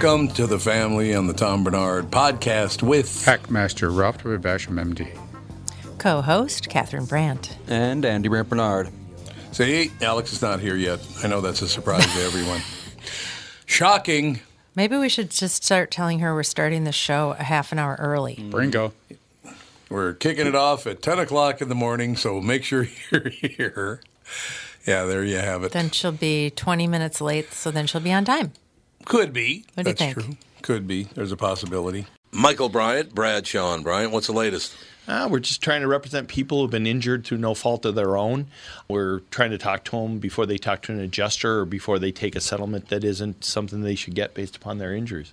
Welcome to the family on the Tom Barnard podcast with Hackmaster Ralph W. Basham, MD. Co host Catherine Brandt. And Andy Brant Barnard. See, Alex is not here yet. I know that's a surprise to everyone. Shocking. Maybe we should just start telling her we're starting the show a half an hour early. Bringo. We're kicking it off at 10 o'clock in the morning, so make sure you're here. Yeah, there you have it. Then she'll be 20 minutes late, so then she'll be on time. Could be. What do you think? true. Could be. There's a possibility. Michael Bryant, Bradshaw Bryant. What's the latest? Uh, we're just trying to represent people who've been injured through no fault of their own. We're trying to talk to them before they talk to an adjuster or before they take a settlement that isn't something they should get based upon their injuries.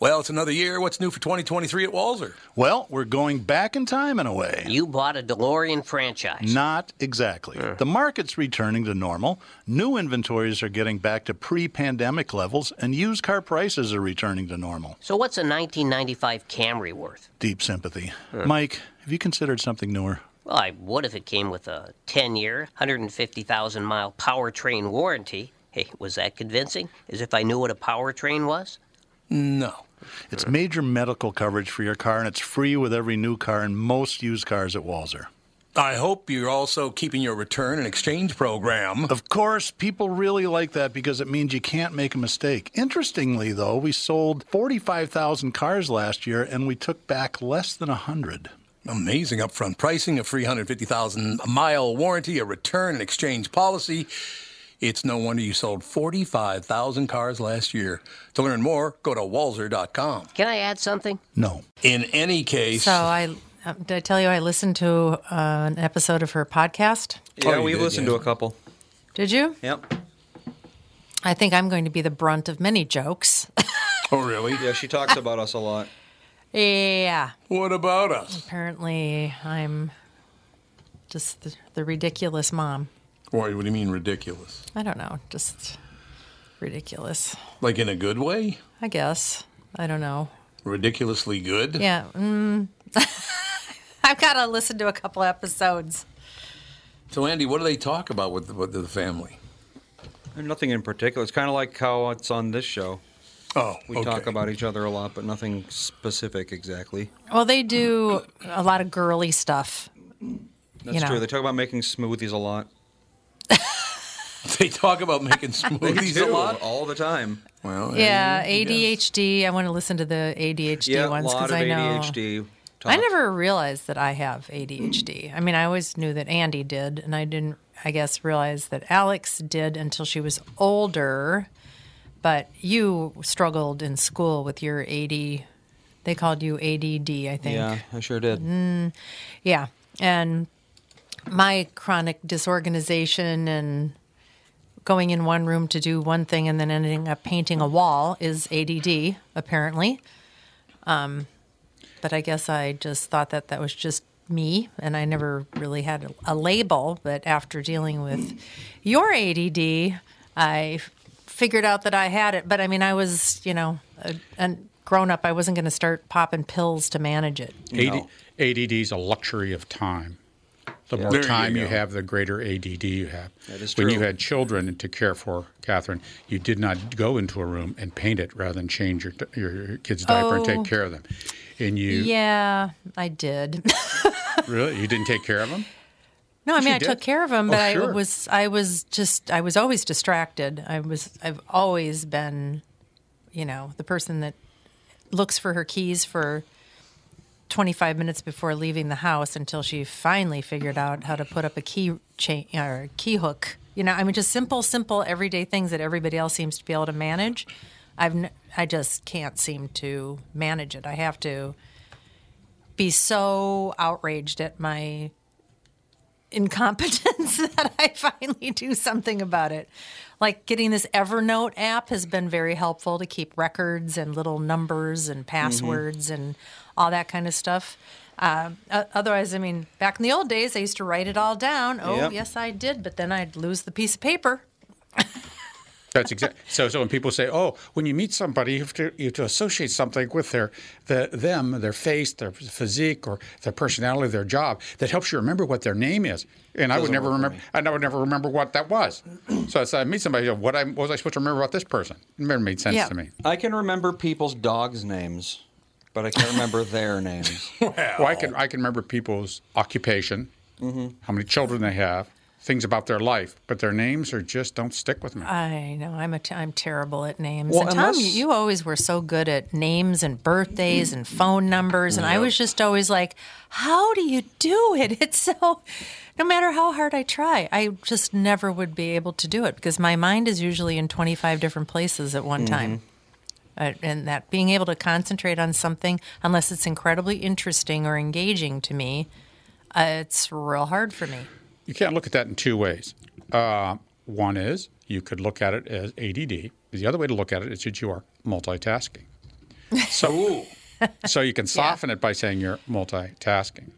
Well, it's another year. What's new for 2023 at Walser? Well, we're going back in time in a way. You bought a DeLorean franchise. Not exactly. The market's returning to normal. New inventories are getting back to pre pandemic levels, and used car prices are returning to normal. So what's a 1995 Camry worth? Deep sympathy. Mike, have you considered something newer? Well, I would if it came with a 10-year, 150,000 mile powertrain warranty. Hey, was that convincing? As if I knew what a powertrain was? No. It's major medical coverage for your car, and it's free with every new car and most used cars at Walser. I hope you're also keeping your return and exchange program. Of course, people really like that because it means you can't make a mistake. Interestingly, though, we sold 45,000 cars last year and we took back less than 100. Amazing upfront pricing, a 350,000 mile warranty, a return and exchange policy. It's no wonder you sold 45,000 cars last year. To learn more, go to walser.com. Can I add something? No. In any case, So I did I tell you I listened to uh, an episode of her podcast? Yeah, you we've did, listened yeah. to a couple. Did you? Yep. I think I'm going to be the brunt of many jokes. oh really? Yeah, she talks about us a lot. yeah. What about us? Apparently, I'm just the, the ridiculous mom. Why, what do you mean ridiculous? I don't know, just ridiculous. Like in a good way? I guess. I don't know. Ridiculously good? Yeah. Mm. I've got to listen to a couple episodes. So, Andy, what do they talk about with, with the family? Nothing in particular. It's kind of like how it's on this show. Oh, We okay. talk about each other a lot, but nothing specific exactly. Well, they do a lot of girly stuff. That's You know. true. They talk about making smoothies a lot. They talk about making smoothies a lot? all the time. Well, Yeah, ADHD. I want to listen to the ADHD yeah, ones because I know. ADHD. I never realized that I have ADHD. I mean, I always knew that Andy did, and I didn't, I guess, realize that Alex did until she was older. But you struggled in school with your AD. They called you ADD, I think. Yeah, I sure did. Mm, yeah. And my chronic disorganization and going in one room to do one thing and then ending up painting a wall is ADD, apparently. Um, but I guess I just thought that that was just me, and I never really had a, label. But after dealing with your ADD, I figured out that I had it. But I mean, I was, you know, a, a grown up. I wasn't going to start popping pills to manage it. AD, ADD is a luxury of time. The Yeah. more There you time you, go. have, the greater ADD you have. That is when you had children to care for, Catherine, you did not go into a room and paint it rather than change your your kid's diaper and Oh. take care of them. And you Yeah, I did. really you didn't take care of them. No, I mean I took care of him, Oh, but I was I was just I was always distracted. I was I've always been, you know, the person that looks for her keys for 25 minutes before leaving the house until she finally figured out how to put up a key chain or key hook. You know, I mean just simple simple everyday things that everybody else seems to be able to manage. I've n- I just can't seem to manage it. I have to be so outraged at my incompetence that I finally do something about it. Like getting this Evernote app has been very helpful to keep records and little numbers and passwords and all that kind of stuff. Uh, otherwise, I mean, back in the old days, I used to write it all down. Oh, Yep. yes, I did, but then I'd lose the piece of paper. That's exactly so. So when people say, "Oh, when you meet somebody, you have to you have to associate something with their the them, their face, their physique, or their personality, their job, that helps you remember what their name is." And I would Doesn't never work for remember. I would never remember what that was. so it's, I meet somebody. What I what was I supposed to remember about this person? It never made sense to me. I can remember people's dogs' names, but I can't remember their names. Well, I can I can remember people's occupation, Mm-hmm. how many children they have, things about their life, but their names are just don't stick with me. I know I'm a t- I'm terrible at names. Well, and Tom, unless- you, you always were so good at names and birthdays and phone numbers, and I was just always like, "How do you do it?" It's so. No matter how hard I try, I just never would be able to do it because my mind is usually in 25 different places at one time. Uh, and that being able to concentrate on something, unless it's incredibly interesting or engaging to me, uh, it's real hard for me. You can't look at that in two ways. Uh, one is you could look at it as ADD. The other way to look at it is that you are multitasking. So, so you can soften it by saying you're multitasking.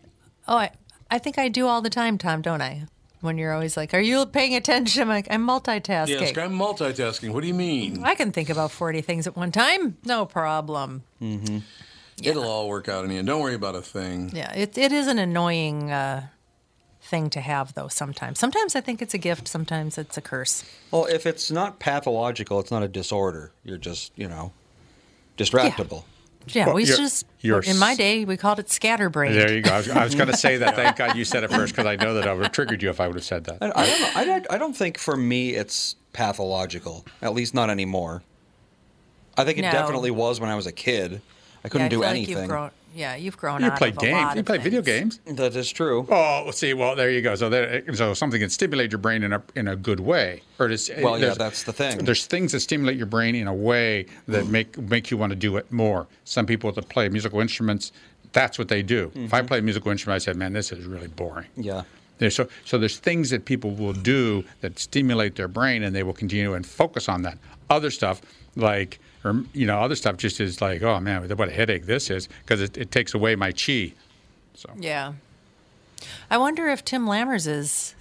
Oh, I, I think I do all the time, Tom, don't I? When you're always like, "Are you paying attention?" I'm like, "I'm multitasking." Yes, I'm multitasking. What do you mean? I can think about 40 things at one time, no problem. Mm-hmm. It'll all work out in the end. Don't worry about a thing. Yeah, it it is an annoying uh, thing to have, though. Sometimes, sometimes I think it's a gift. Sometimes it's a curse. Well, if it's not pathological, it's not a disorder. You're just, you know, distractible. Yeah, Well, we you're- just you're in my day we called it scatterbrain. There you go. I was, I was going to say that. Thank God you said it first because I know that I would have triggered you if I would have said that. I, I don't know. I, don't- I don't think for me it's pathological. At least not anymore. I think it No. definitely was when I was a kid. I couldn't yeah, I do feel like anything. You've grown, yeah, you've grown You out play of a games. lot You of play video games. That is true. Oh, see, well, there you go. So there, so something can stimulate your brain in a in a good way, or to, Well, yeah, that's the thing. There's things that stimulate your brain in a way that mm. make make you want to do it more. Some people that play musical instruments, that's what they do. If I mm-hmm. play a musical instrument, I said, "Man, this is really boring." Yeah. There's so so there's things that people will do that stimulate their brain, and they will continue and focus on that. Other stuff like. Or, you know, other stuff just is like, oh man, what a headache this is, because it, it takes away my chi. So yeah, I wonder if Tim Lammers is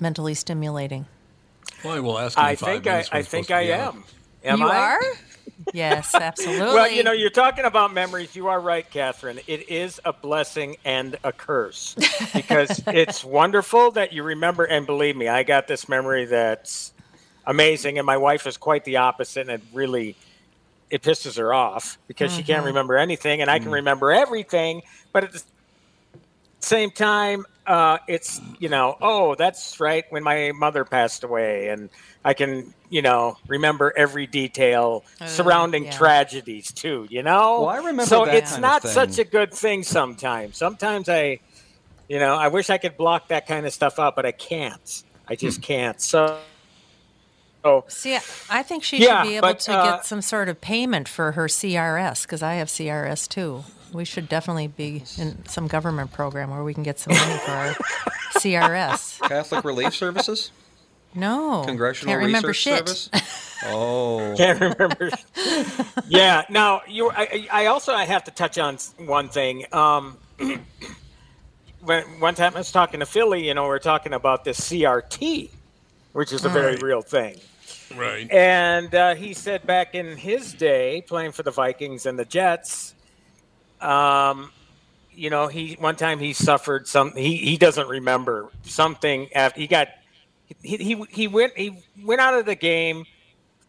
mentally stimulating. Well, we'll ask him I five think I, I think I to out. am. Am you I? are? Yes, absolutely. Well, you know, you're talking about memories. You are right, Catherine. It is a blessing and a curse because it's wonderful that you remember. And believe me, I got this memory that's amazing. And my wife is quite the opposite, and it really it pisses her off because she can't Mhm. remember anything, and I can remember everything. But at the same time, uh, it's you know, oh, that's right when my mother passed away, and I can you know remember every detail surrounding yeah. tragedies too. You know, Well, I remember So it's not such a good thing sometimes. Sometimes I, you know, I wish I could block that kind of stuff out, but I can't. I Hmm. just can't. So. Oh, See, I think she Yeah, should be able but, to uh, get some sort of payment for her CRS because I have CRS too. We should definitely be in some government program where we can get some money for our CRS. Catholic Relief Services, No, Congressional can't remember Research shit. Service. Oh, can't remember. yeah. Now you. I, I I also I have to touch on one thing. Um, when one time I was talking to Philly, you know, we are talking about this CRT, which is a very Right. real thing. Right. And uh, he said back in his day, playing for the Vikings and the Jets, um, you know, he one time he suffered some. He he doesn't remember something after he got. He, he he went he went out of the game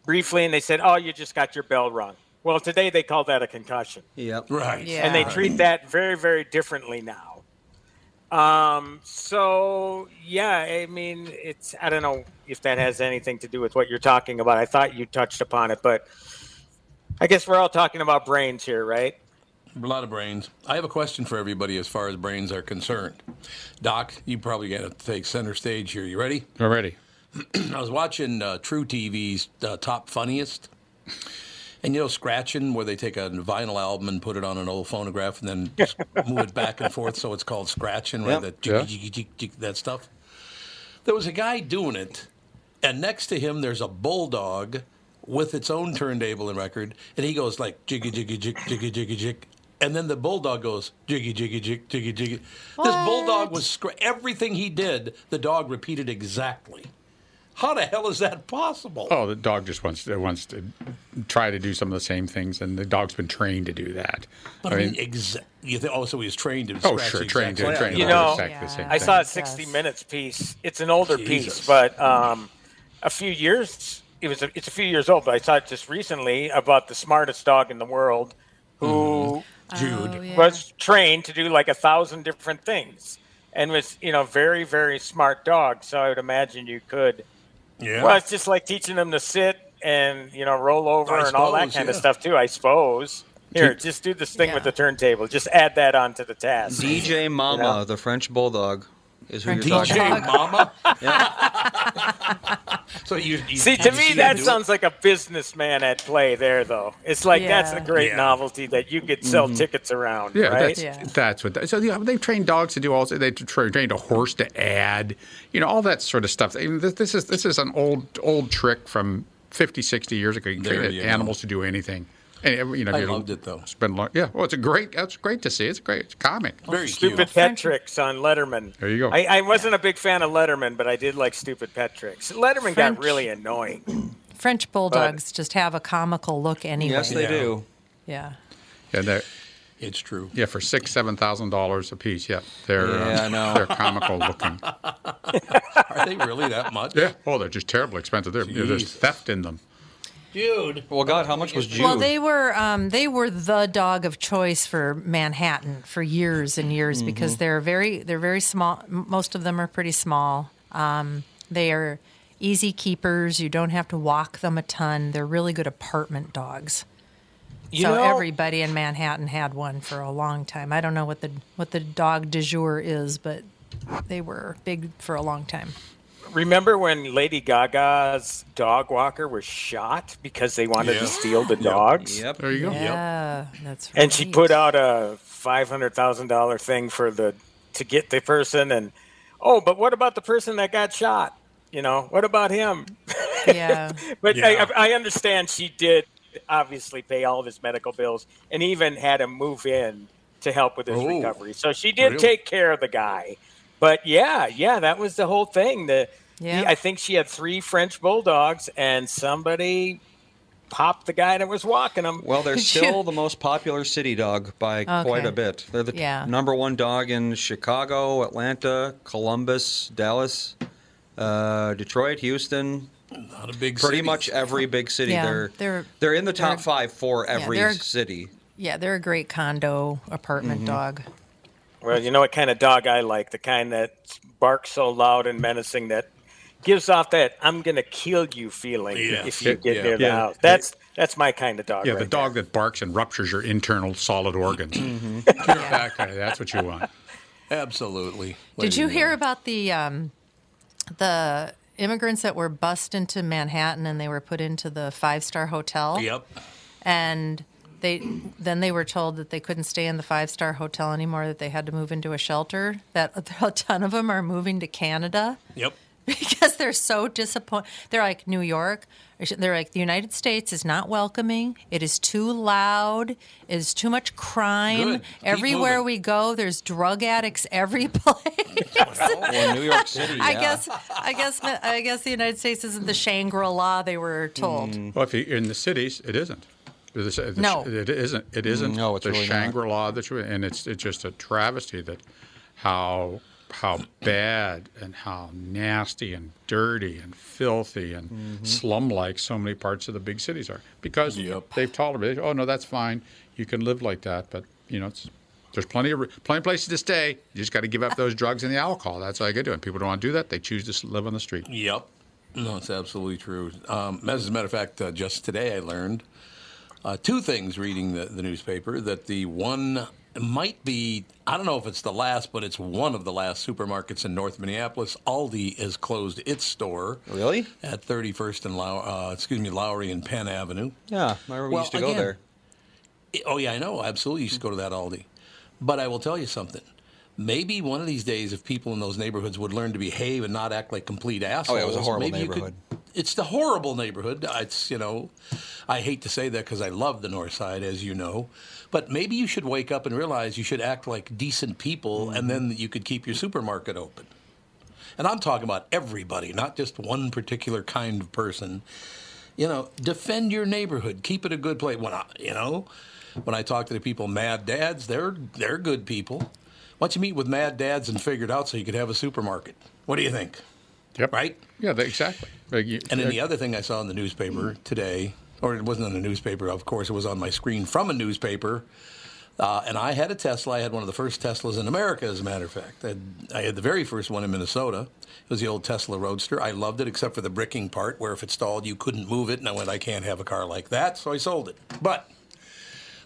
briefly, and they said, "Oh, you just got your bell rung." Well, today they call that a concussion, yep. Right. Yeah. and they treat that very very differently now. Um. So yeah, I mean, it's I don't know if that has anything to do with what you're talking about. I thought you touched upon it, but I guess we're all talking about brains here, right? A lot of brains. I have a question for everybody as far as brains are concerned. Doc, you probably got to take center stage here. You ready? Already. I was watching uh, truTV's uh, Top Funniest. And you know, scratching, where they take a vinyl album and put it on an old phonograph and then move it back and forth, so it's called scratching, right? Yep. That, Yeah. stuff. There was a guy doing it, and next to him, there's a bulldog with its own turntable and record, and he goes like jiggy, jiggy, jig, jiggy, jiggy, jig. And then the bulldog goes jiggy, jiggy, jig, jiggy, jiggy. This bulldog was scra- everything he did. The dog repeated exactly. How the hell is that possible? Oh, the dog just wants to, wants to try to do some of the same things, and the dog's been trained to do that. But I mean, exa- you think, oh, so he was trained to oh, sure, the trained to exact trained You know, exactly the same I thing. saw a Yes. 60 Minutes piece. It's an older Jesus. piece, but um, a few years. It was. A, it's a few years old, but I saw it just recently about the smartest dog in the world, who Jude. Oh, yeah. was trained to do like a thousand different things, and was you know very very smart dog. So I would imagine you could. Yeah. Well, it's just like teaching them to sit and you know roll over I and all that suppose, kind of stuff too. I suppose. Here, just do this thing with the turntable. Just add that onto the task. DJ Mama, Yeah. the French bulldog, is who you're talking DJ about. Mama. so you, you See, you to me, see that sounds like a businessman at play there, though. It's like that's a great Yeah. novelty that you could sell mm-hmm. tickets around, Yeah, right? that's Yeah. that's what. That, so yeah, they train dogs to do all. They tra- trained a horse to add, you know, all that sort of stuff. I mean, this, this is this is an old old trick from 50, 60 years ago. You can There train you animals to do anything. And, you know, I loved it, though. It's been long, yeah. Well, it's a great. That's great to see. It's great. It's comic. Very Stupid cute. pet tricks on Letterman. There you go. I, I wasn't a big fan of Letterman, but I did like stupid pet tricks. Letterman French- got really annoying. French bulldogs just have a comical look anyway. Yes, they Yeah. do. Yeah. Yeah, they're It's true. yeah for six seven thousand dollars a piece. Yeah, they're Yeah, uh, I know. they're comical looking. Are they really that much? Yeah. Oh, they're just terribly expensive. They're, there's theft in them. Dude. Well, God, how much was Jude? Well, they were um, they were the dog of choice for Manhattan for years and years Mm-hmm. because they're very they're very small. Most of them are pretty small. Um, they are easy keepers. You don't have to walk them a ton. They're really good apartment dogs. You so know, everybody in Manhattan had one for a long time. I don't know what the what the dog de jour is, but they were big for a long time. Remember when Lady Gaga's dog walker was shot because they wanted Yeah. to steal the dogs? Yep. There you go. Yeah, that's right. and she put out a five hundred thousand dollar thing for the to get the person and oh but what about the person that got shot you know what about him yeah. but Yeah. I, I understand she did obviously pay all of his medical bills and even had him move in to help with his Oh. recovery so she did Really? take care of the guy but yeah yeah that was the whole thing the Yeah. i think she had three french bulldogs and somebody popped the guy that was walking them Well, they're still the most popular city dog by quite a bit. They're the Yeah. number one dog in Chicago, Atlanta, Columbus, Dallas, uh, Detroit, Houston. Not a big Pretty city. much every big city. Yeah, they're, they're- they're in the top they're- five for every they're- city. Yeah, they're a great condo apartment Mm-hmm. dog. Well, you know what kind of dog I like? The kind that barks so loud and menacing that gives off that "I'm going to kill you" feeling Yeah. if you Yeah, get yeah. near the Yeah. house. That's that's my kind of dog. Yeah, right the dog that barks and ruptures your internal solid organs. Mm-hmm. that kind of- that's what you want. Absolutely. Did you hear about the um, the immigrants that were bussed into Manhattan and they were put into the five star hotel? Yep. And they then they were told that they couldn't stay in the five star hotel anymore; that they had to move into a shelter. That a ton of them are moving to Canada Yep. because they're so disappointed. They're like New York. They're like the United States is not welcoming. It is too loud. It is too much crime. Good. Everywhere we go, there's drug addicts every place. Well, New York City. I guess. I guess. I guess the United States isn't the Shangri La they were told. Hmm. Well, if you, in the cities, it isn't. The- the- No. it isn't. It hmm. isn't. No, it's the really. Shangri-La that you and it's it's just a travesty that how how bad and how nasty and dirty and filthy and Mm-hmm. slum-like so many parts of the big cities are because they've tolerated. Oh no, that's fine. You can live like that, but you know it's. There's plenty of plenty of places to stay. You just got to give up those drugs and the alcohol. That's all you got to do. And people don't want to do that. They choose to live on the street. Yep. No, it's absolutely true. Um, as a matter of fact, uh, just today I learned uh, two things reading the, the newspaper that the one might be, I don't know if it's the last, but it's one of the last supermarkets in North Minneapolis. Aldi has closed its store. Really? At 31st and Low, uh, excuse me, Lowry and Penn Avenue. Yeah, I remember we used to go again, there. Oh yeah, I know. Absolutely, you should go to that Aldi. But I will tell you something. Maybe one of these days, if people in those neighborhoods would learn to behave and not act like complete assholes, Oh, yeah, it was a horrible maybe you could- neighborhood. it's the horrible neighborhood. It's you know, I hate to say that because I love the North Side, as you know. But maybe you should wake up and realize you should act like decent people, mm-hmm. and then you could keep your supermarket open. And I'm talking about everybody, not just one particular kind of person. You know, defend your neighborhood, keep it a good place. When I, you know, when I talk to the people, mad dads, they're they're good people. Why don't you meet with mad dads and figure it out so you could have a supermarket? What do you think? Yep. Right? Yeah, they, exactly. Like you- And then the other thing I saw in the newspaper today, or it wasn't in the newspaper, of course, it was on my screen from a newspaper. Uh, and I had a Tesla. I had one of the first Teslas in America, as a matter of fact. I had, I had the very first one in Minnesota. It was the old Tesla Roadster. I loved it, except for the bricking part, where if it stalled, you couldn't move it. And I went, I can't have a car like that, so I sold it. But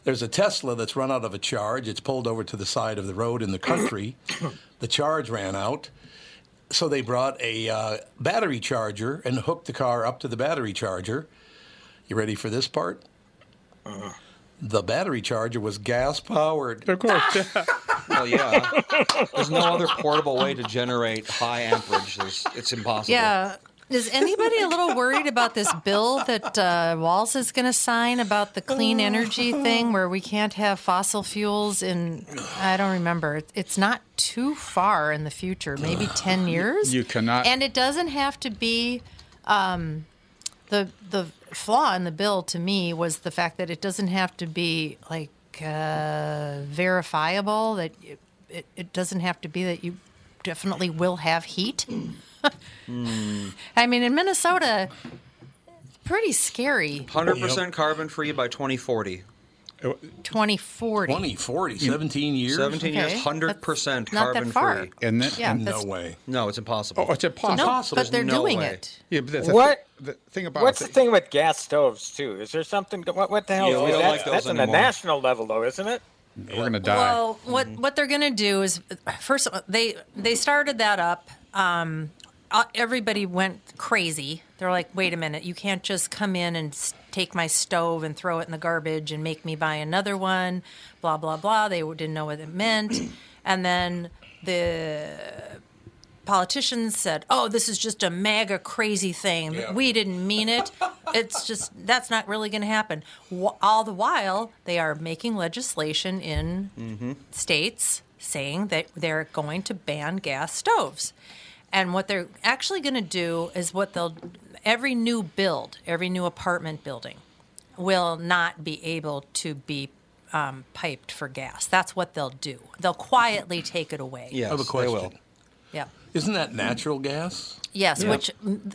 there's a Tesla that's run out of a charge. It's pulled over to the side of the road in the country. the charge ran out. So they brought a uh, battery charger and hooked the car up to the battery charger. You ready for this part? The battery charger was gas powered. Of course. Well, yeah. There's no other portable way to generate high amperage. There's, it's impossible. Yeah. Is anybody a little worried about this bill that uh, Walz is going to sign about the clean energy thing where we can't have fossil fuels in, I don't remember. It's not too far in the future, maybe 10 years? You cannot. And it doesn't have to be. Um, the the flaw in the bill to me was the fact that it doesn't have to be like uh, verifiable. That it, it, it doesn't have to be that you definitely will have heat. Mm. I mean, in Minnesota, pretty scary. 100% carbon free by 2040. Uh, 2040. 2040, 17 mm. years? 17 years, 100% that's not that carbon far. free. And then, Yeah, no that's- way. No, it's impossible. oh, it's impossible. No, but they're no doing way. it. Yeah, but the, the What? the thing about What's it- the thing with gas stoves too? Is there something? What, what the hell? Yeah, is don't that? like those that's on a national level, though, isn't it? We're gonna die. Well, what what they're going to do is first they they started that up. Um, uh, everybody went crazy. They're like, "Wait a minute! You can't just come in and s- take my stove and throw it in the garbage and make me buy another one." Blah blah blah. They didn't know what it meant, and then the politicians said, "Oh, this is just a mega crazy thing. Yeah. We didn't mean it. It's just that's not really going to happen." All the while, they are making legislation in states saying that they're going to ban gas stoves. And what they're actually going to do is what they'll every new build, every new apartment building will not be able to be um, piped for gas. That's what they'll do. They'll quietly take it away. Yes, I have a they question. will. Yeah. Isn't that natural gas? Yes, Yeah. which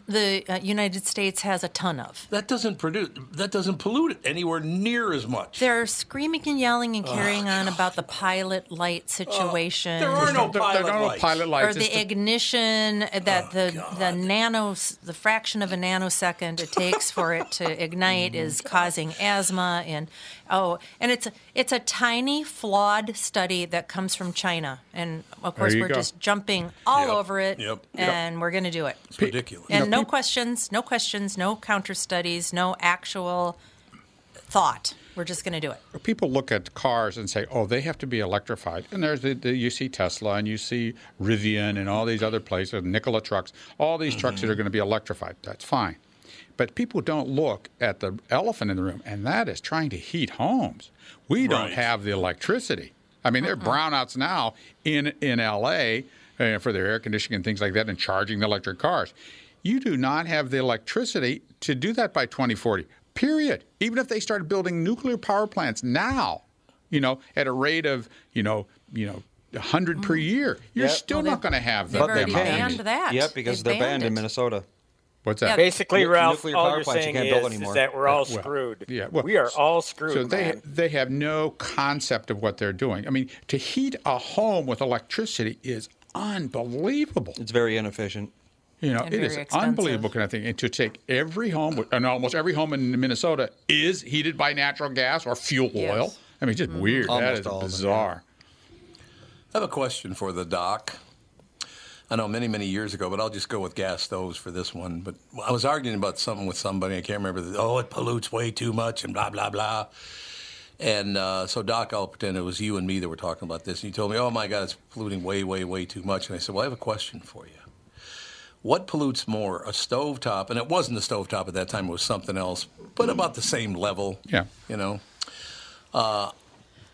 the uh, United States has a ton of. That doesn't produce. That doesn't pollute it anywhere near as much. They're screaming and yelling and carrying on about the pilot light situation. there are no There- pilot there are no lights. pilot or the the- ignition that the the nano the fraction of a nanosecond it takes for it to ignite is causing asthma and oh and it's a, it's a tiny flawed study that comes from China and of course we're go. just jumping all Yep, over it yep, yep. and we're going to do it It's ridiculous. and no questions no questions no counter studies no actual thought we're just going to do it people look at cars and say, "Oh, they have to be electrified." And there's the, the you see Tesla and you see Rivian and all these other places, Nikola trucks, all these trucks Mm-hmm. that are going to be electrified. That's fine. But people don't look at the elephant in the room, and that is trying to heat homes. We don't have the electricity. I mean, there are brownouts now in in LA uh, for their air conditioning and things like that, and charging the electric cars. You do not have the electricity to do that by 2040. Period. Even if they started building nuclear power plants now, you know, at a rate of you know you know 100 per year, you're Yep. still Well, not going to have that. already amount of banned that Yep, because They've they're banned in. Minnesota. What's that? Yeah. Basically, Ralph, nuclear all power you're plants you saying can't build is, is that we're all Well, screwed. yeah, well, we are all screwed, So they man. they have no concept of what they're doing. I mean, to heat a home with electricity is unbelievable. It's very inefficient. You know, And it is expensive. unbelievable kind of thing. And to take every home, and almost every home in Minnesota is heated by natural gas or fuel Yes. oil. I mean, just mm-hmm. weird. that Almost is all bizarre. I have a question for the doc. I know many, many years ago, but I'll just go with gas stoves for this one. But I was arguing about something with somebody. I can't remember. The, oh, it pollutes way too much and blah, blah, blah. And uh, so, Doc, I'll pretend it was you and me that were talking about this. And you told me, oh my God, it's polluting way, way, way too much. And I said, well, I have a question for you. What pollutes more, a stovetop? And it wasn't a stovetop at that time, it was something else, but about the same level. Yeah. You know? Uh,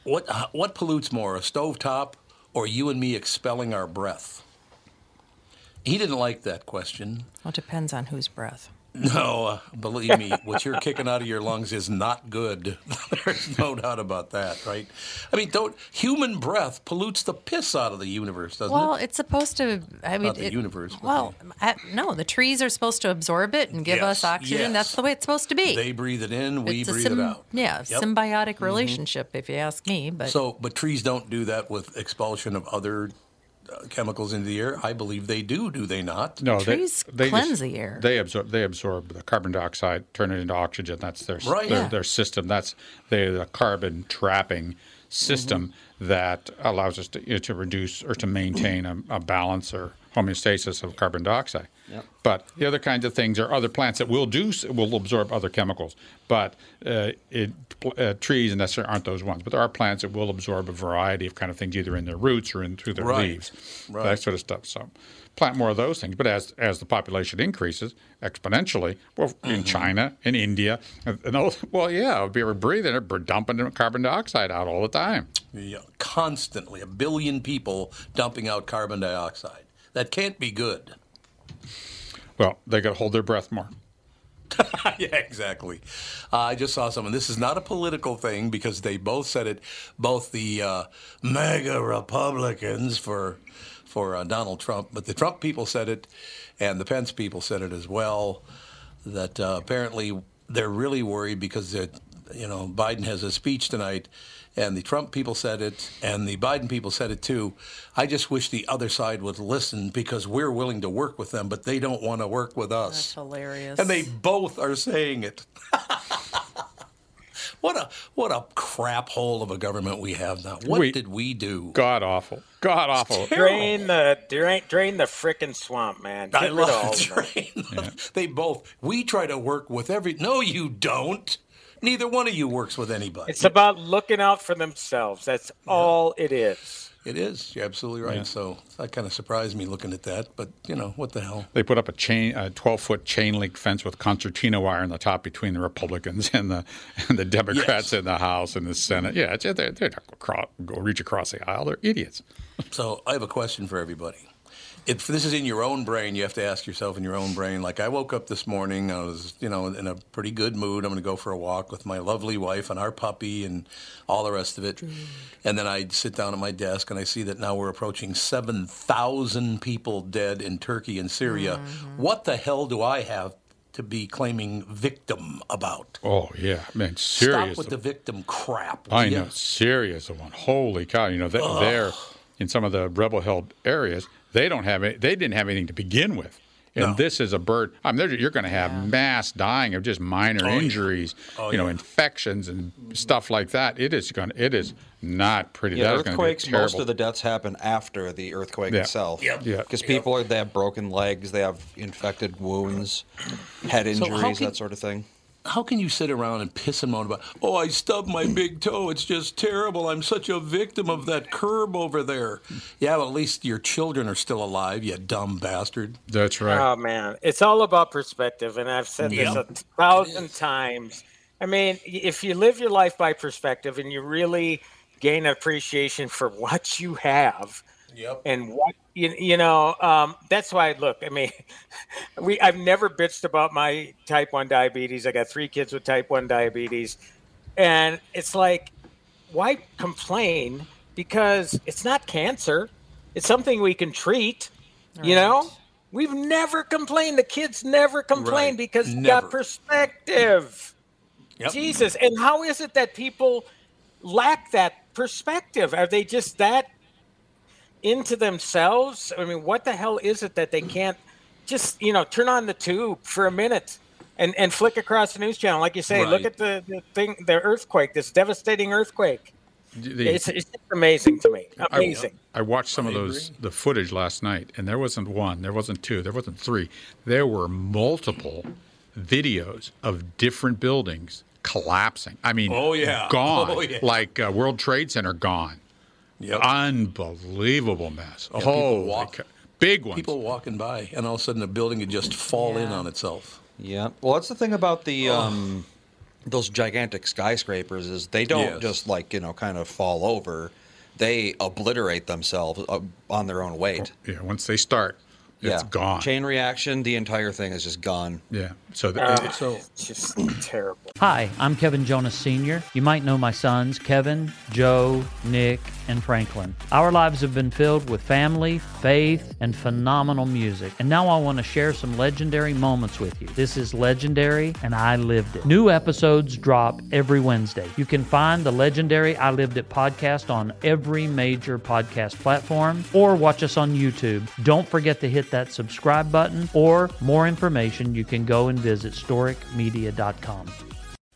what, what pollutes more, a stovetop or you and me expelling our breath? He didn't like that question. well, it depends on whose breath No, uh, believe me, what you're kicking out of your lungs is not good. There's no doubt about that, right? I mean, don't human breath pollutes the piss out of the universe, doesn't Well, it? Well, it's supposed to. I mean, Not the it- universe, Well, I, no, the trees are supposed to absorb it and give Yes, us oxygen. yes. That's the way it's supposed to be. They breathe it in, we it's breathe it out. Yeah, Yep. symbiotic relationship, if you ask me. But So, but trees don't do that with expulsion of other chemicals into the air. I believe they do. Do they not? No, Trees they, they cleanse just- the air. They absorb they absorb the carbon dioxide, turn it into oxygen. That's their Right. their, Yeah. their system. That's the, the carbon trapping system Mm-hmm. that allows us to, you know, to reduce or to maintain a, a balance or homeostasis of carbon dioxide. Yep. But the other kinds of things are other plants that will do s- will absorb other chemicals. But uh, it, uh, trees and necessarily aren't those ones. But there are plants that will absorb a variety of kind of things, either in their roots or in through their Right. leaves, Right. that sort of stuff. So plant more of those things. But as as the population increases exponentially, well, in China, in India, and and those, well, yeah, if we're breathing it, we're dumping carbon dioxide out all the time. Yeah, constantly, a billion people dumping out carbon dioxide. That can't be good. Well, they got to hold their breath more. yeah, exactly. Uh, I just saw someone. This is not a political thing because they both said it. Both the uh, MAGA Republicans for for uh, Donald Trump, but the Trump people said it, and the Pence people said it as well. That uh, apparently they're really worried because it, you know Biden has a speech tonight, and the Trump people said it, and the Biden people said it too. I just wish the other side would listen because we're willing to work with them, but they don't want to work with us. that's hilarious. And they both are saying it. what a what a crap hole of a government we have now. What We- did we do? God awful. God awful. Drain the drain, drain the frickin' swamp, man. Get I rid of all love of them. train. They both. We try to work with every. No, you don't. Neither one of you works with anybody. It's about looking out for themselves. That's all it is. It is. You're absolutely right. Yeah. So that kind of surprised me looking at that. But you know what the hell? They put up a chain, a 12 foot chain link fence with concertina wire on the top between the Republicans and the and the Democrats Yes. in the House and the Senate. Yeah, it's, they're, they're not going to reach across the aisle. They're idiots. So I have a question for everybody. If this is in your own brain, you have to ask yourself in your own brain. Like I woke up this morning, I was, you know, in a pretty good mood. I'm going to go for a walk with my lovely wife and our puppy and all the rest of it. And then I sit down at my desk and I see that now we're approaching 7,000 people dead in Turkey and Syria. Mm-hmm. What the hell do I have to be claiming victim about? Oh yeah, man, serious. Stop with the victim crap. I will ya? know, serious one. Holy cow! You know, they, Ugh. they're in some of the rebel-held areas. They don't have it. They didn't have anything to begin with. And No. this is a bird. I mean, you're going to have mass dying of just minor Oh, yeah. injuries, Oh, you know, yeah. infections and stuff like that. It is going. It is not pretty. Yeah, that is going to be earthquakes. Most of the deaths happen after the earthquake Yeah. itself. Yep. Yeah. Because people are, they have broken legs, they have infected wounds, head injuries, how can- that sort of thing. How can you sit around and piss and moan about, oh, I stubbed my big toe. It's just terrible. I'm such a victim of that curb over there. Yeah, well, at least your children are still alive, you dumb bastard. That's right. Oh man, it's all about perspective, and I've said this a thousand times. I mean, if you live your life by perspective and you really gain appreciation for what you have, Yep. and what you, you know, um, that's why. Look, I mean, we I've never bitched about my type one diabetes. I got three kids with type one diabetes, and it's like, why complain? Because it's not cancer. It's something we can treat. You know, we've never complained. The kids never complain Right. because you Never. got perspective. Yep. Jesus, and how is it that people lack that perspective? Are they just that into themselves? I mean, what the hell is it that they can't just, you know, turn on the tube for a minute and, and flick across the news channel? Like you say, look at the, the thing, the earthquake, this devastating earthquake. The- it's, it's amazing to me. I- Amazing. I, watched some of those the footage last night, and there wasn't one, there wasn't two, there wasn't three. There were multiple videos of different buildings collapsing. I mean, Oh, yeah. gone. Oh, yeah. Like uh, World Trade Center gone. Yep. Unbelievable mess. Yeah, oh, walk- big ones. People walking by, and all of a sudden the building would just fall in on itself. Yeah. Well, that's the thing about the um, those gigantic skyscrapers is they don't Yes. just like you know kind of fall over; they obliterate themselves uh, on their own weight. Yeah, once they start, it's yeah. gone. Chain reaction, the entire thing is just gone. Yeah. So, the, Uh, so it's just terrible. Hi, I'm Kevin Jonas Sr. You might know my sons, Kevin, Joe, Nick, and Franklin. Our lives have been filled with family, faith, and phenomenal music. And now I want to share some legendary moments with you. This is legendary, and I lived it. New episodes drop every Wednesday. You can find the legendary I Lived It podcast on every major podcast platform or watch us on YouTube. Don't forget to hit that subscribe button, or more information, you can go and visit storicmedia.com.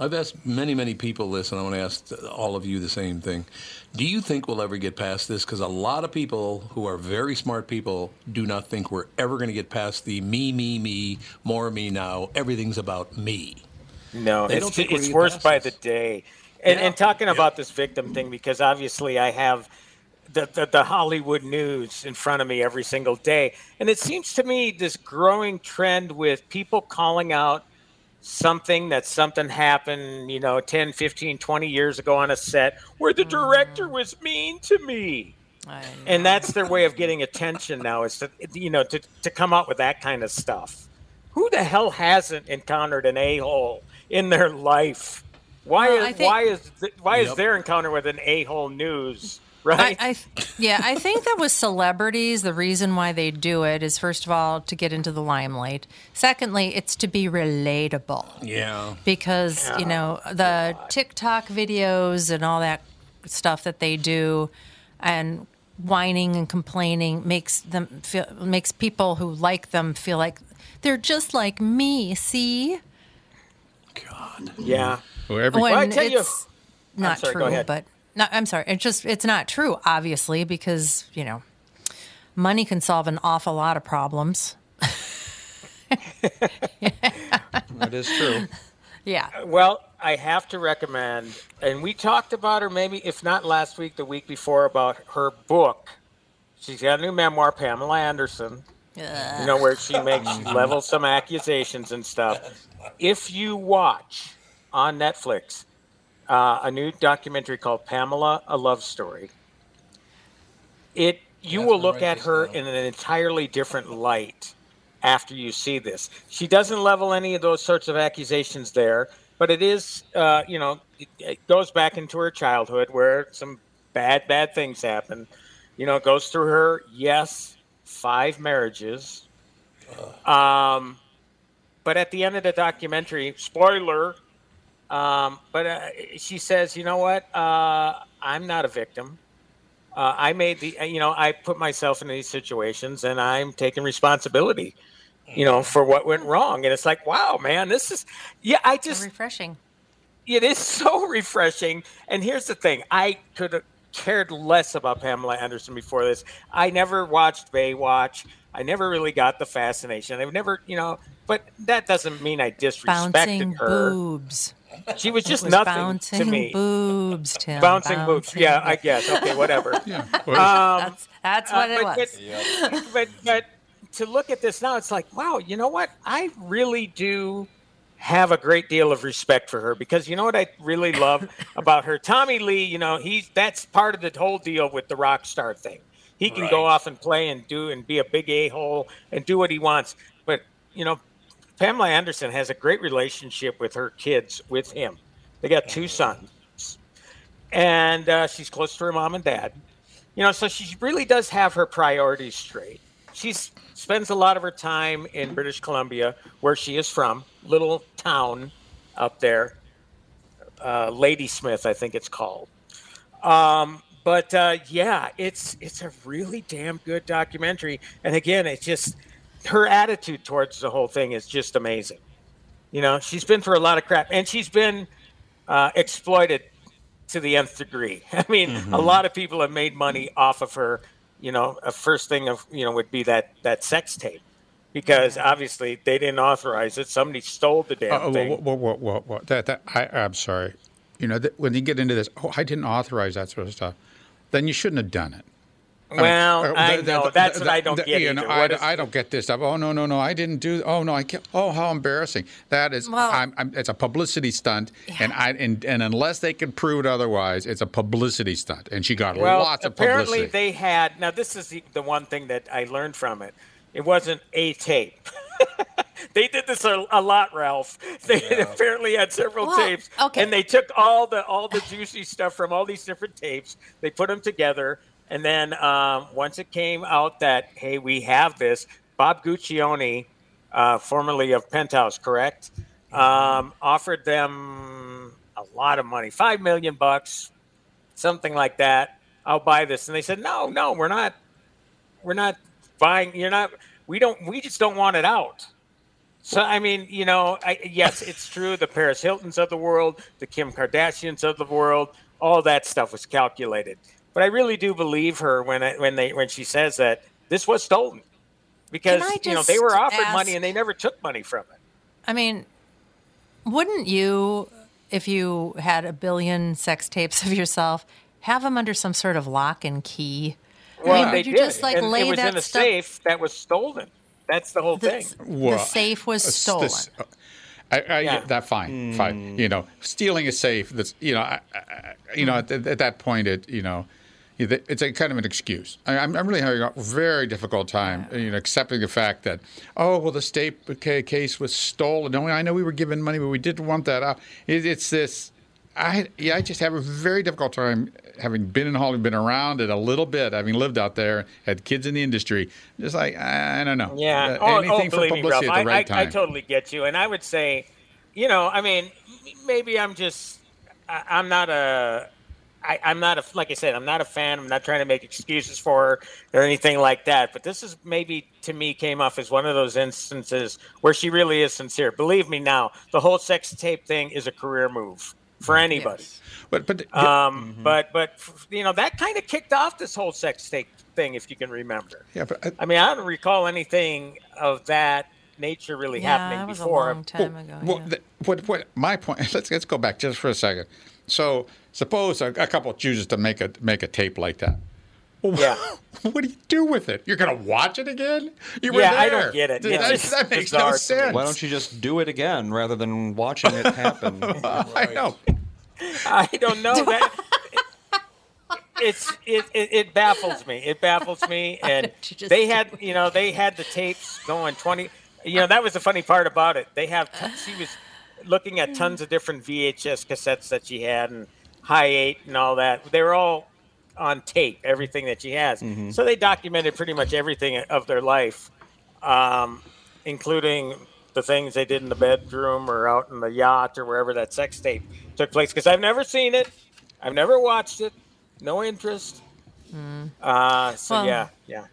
I've asked many, many people this, and I want to ask all of you the same thing. Do you think we'll ever get past this? Because a lot of people who are very smart people do not think we're ever going to get past the me, me, me, more me now. Everything's about me. No, They it's, it's worse by this. the day. And, Yeah. and talking about this victim thing, because obviously I have the, the, the Hollywood news in front of me every single day. And it seems to me this growing trend with people calling out something that something happened, you know, 10, 15, 20 years ago on a set where the director was mean to me. And that's their way of getting attention now is to, you know, to, to come out with that kind of stuff. Who the hell hasn't encountered an a-hole in their life? Why Well, is think- why is th- why is their encounter with an a-hole news right? I, I, yeah, I think that with celebrities, the reason why they do it is first of all to get into the limelight. Secondly, it's to be relatable. Yeah. Because you know the TikTok videos and all that stuff that they do, and whining and complaining makes them feel makes people who like them feel like they're just like me. See, God. yeah. Well, when Well, I tell you- it's not sorry, go true, ahead. but no, I'm sorry. It's just it's not true, obviously, because you know, money can solve an awful lot of problems. That is true. Yeah. Uh, well, I have to recommend, and we talked about her maybe, if not last week, the week before, about her book. She's got a new memoir, Pamela Anderson. Yeah. You know where she makes she levels some accusations and stuff. If you watch on Netflix uh, a new documentary called Pamela: A Love Story, it you will look at her in an entirely different light after you see this. She doesn't level any of those sorts of accusations there, but it is, uh, you know, it, it goes back into her childhood where some bad, bad things happen. You know, it goes through her, yes, five marriages. Um, but at the end of the documentary, spoiler, um, but uh, she says, you know what? Uh, I'm not a victim. Uh, I made the, you know, I put myself in these situations and I'm taking responsibility, you know, for what went wrong. And it's like, wow, man, this is, yeah, I just, refreshing. it is so refreshing. And here's the thing I could have cared less about Pamela Anderson before this. I never watched Baywatch. I never really got the fascination. I've never, you know, but that doesn't mean I disrespected Bouncing her. boobs. She was just was nothing bouncing to me. boobs, Tim. Bouncing boobs. Yeah, I guess. Okay, whatever. yeah. Um, that's that's uh, what it but, was. But, but but to look at this now, it's like, wow, you know what? I really do have a great deal of respect for her because you know what I really love about her. Tommy Lee, you know, he's that's part of the whole deal with the rock star thing. He can go off and play and do and be a big a hole and do what he wants. But you know, Pamela Anderson has a great relationship with her kids with him. They got two sons, and uh, she's close to her mom and dad. You know, so she really does have her priorities straight. She spends a lot of her time in British Columbia, where she is from, little town up there, uh, Ladysmith, I think it's called. Um, but uh, yeah, it's it's a really damn good documentary, and again, it's just her attitude towards the whole thing is just amazing. You know, she's been through a lot of crap, and she's been uh, exploited to the nth degree. I mean, a mm-hmm. lot of people have made money off of her. You know, a first thing of you know would be that that sex tape, because mm-hmm. obviously they didn't authorize it. Somebody stole the damn Oh, thing. whoa, whoa, whoa, whoa, whoa. That, that, I, I'm sorry. You know, that, when you get into this, oh, I didn't authorize that sort of stuff, then you shouldn't have done it. Mean, Well, uh, I the- know. the- That's the- what I don't get You know. I, What is- I don't get this stuff. Oh no, no, no! I didn't do. Oh no, I can't. Oh, how embarrassing! That is. Well- I'm, I'm, it's a publicity stunt, and I and, and unless they can prove it otherwise, it's a publicity stunt. And she got Well, lots of publicity. apparently they had. Now, this is the, the one thing that I learned from it. It wasn't a tape. they did this a, a lot, Ralph. They apparently had several Well, tapes, okay. and they took all the all the juicy stuff from all these different tapes. They put them together, and then um, once it came out that hey, we have this, Bob Guccione, uh, formerly of Penthouse, correct, um, offered them a lot of money, five million bucks, something like that. I'll buy this, and they said, no, no, we're not, we're not buying. You're not. We don't. We just don't want it out. So I mean, you know, I, yes, it's true. The Paris Hiltons of the world, the Kim Kardashians of the world, all that stuff was calculated. But I really do believe her when I, when they when she says that this was stolen because you know they were offered ask- money and they never took money from it. I mean, wouldn't you, if you had a billion sex tapes of yourself, have them under some sort of lock and key? I Well, mean, they you did. just like and lay it was that in a stuff? safe that was stolen. That's the whole thing. The safe was it's stolen. this- uh, I, I Yeah. that fine, fine. You mm. know, stealing a safe. That's you know, I, I, you know, at, at that point, it you know, it's a kind of an excuse. I, I'm, I'm really having a very difficult time, you know, accepting the fact that oh well, the state case was stolen. No, I know we were given money, but we didn't want that out. It, it's this. I yeah, I just have a very difficult time having been in Hollywood, been around it a little bit, having lived out there, had kids in the industry. Just like I don't know. Yeah. Uh, oh, anything oh, for believe me, at the I, right I, I totally get you, and I would say, you know, I mean, maybe I'm just, I, I'm not a, I, I'm not a, like I said, I'm not a fan. I'm not trying to make excuses for her or anything like that. But this is maybe to me came off as one of those instances where she really is sincere. Believe me, now the whole sex tape thing is a career move for anybody. But but Um, but but you know that kind of kicked off this whole sex tape thing, if you can remember. Yeah, but I, I mean, I don't recall anything of that nature really Yeah, happening that was a before. long time ago. Well, yeah. th- what, what, my point. Let's let's go back just for a second. So suppose a, a couple chooses to make a make a tape like that. Well, Yeah. what do you do with it? You're gonna watch it again? You were Yeah, there. I don't get it. That, It's that- that makes bizarre no sense. Why don't you just do it again rather than watching it happen? I know. I don't know that. It's it, it it baffles me. It baffles me, and don't you just they had you know they had the tapes going twenty. You know that was the funny part about it. They have she was looking at tons of different VHS cassettes that she had and high eight and all that. They were all on tape, everything that she has. So they documented pretty much everything of their life, um, including the things they did in the bedroom or out in the yacht or wherever that sex tape took place. Because I've never seen it, I've never watched it, no interest. Uh, so Well- yeah, yeah.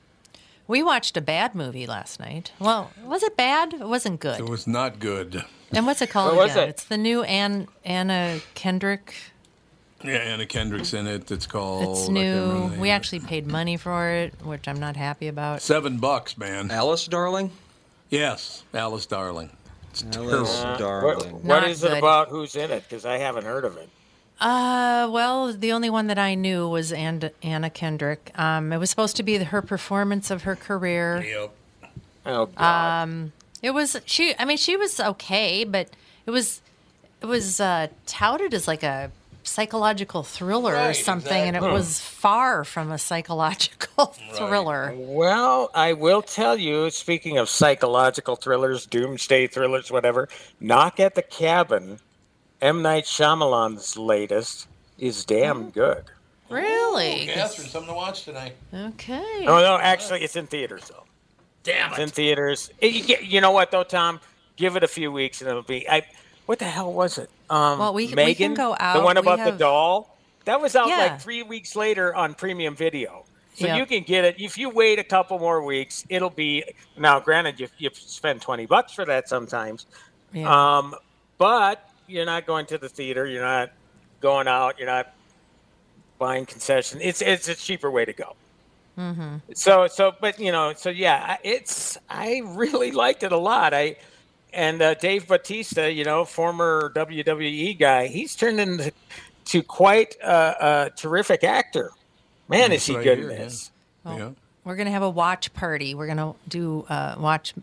We watched a bad movie last night. Well, was it bad? It wasn't good. It was not good. And what's it called What was again? it? It's the new Ann, Anna Kendrick. Yeah, Anna Kendrick's in it. It's called. It's Oh, I new. We actually paid money for it, which I'm not happy about. seven bucks, man. Alice, darling. Yes, Alice Darling. It's Alice, terrible. What, darling. what Not is it about? Who's in it? Because I haven't heard of it. Uh, well, the only one that I knew was And- Anna Kendrick. Um, it was supposed to be her performance of her career. Yep. Oh God. Um, it was she. I mean, she was okay, but it was it was uh, touted as like a psychological thriller or Right, something, and it was far from a psychological thriller. Well, I will tell you, speaking of psychological thrillers, doomsday thrillers, whatever, Knock at the Cabin, M. Night Shyamalan's latest, is damn good. Really? Catherine, something to watch tonight. Okay. Oh, no, actually, it's in theaters, though. Damn It's in theaters. It- you, know what, though, Tom? Give it a few weeks and it'll be. I, what the hell was it? Um, Well, we- we Megan, can go out. The one We about the doll? That was out Yeah. like three weeks later on premium video. So Yeah. you can get it. If you wait a couple more weeks, it'll be. Now, granted, you, you spend 20 bucks for that sometimes. Yeah. Um, but you're not going to the theater. You're not going out. You're not buying concession. It's it's a cheaper way to go. So so but you know so yeah I- it's I really liked it a lot. I and uh, Dave Bautista, you know, former WWE guy, he's turned into to quite a, a terrific actor. Man, is he what I good hear, in yeah. this? Yeah. We're gonna have a watch party. We're gonna do uh, watch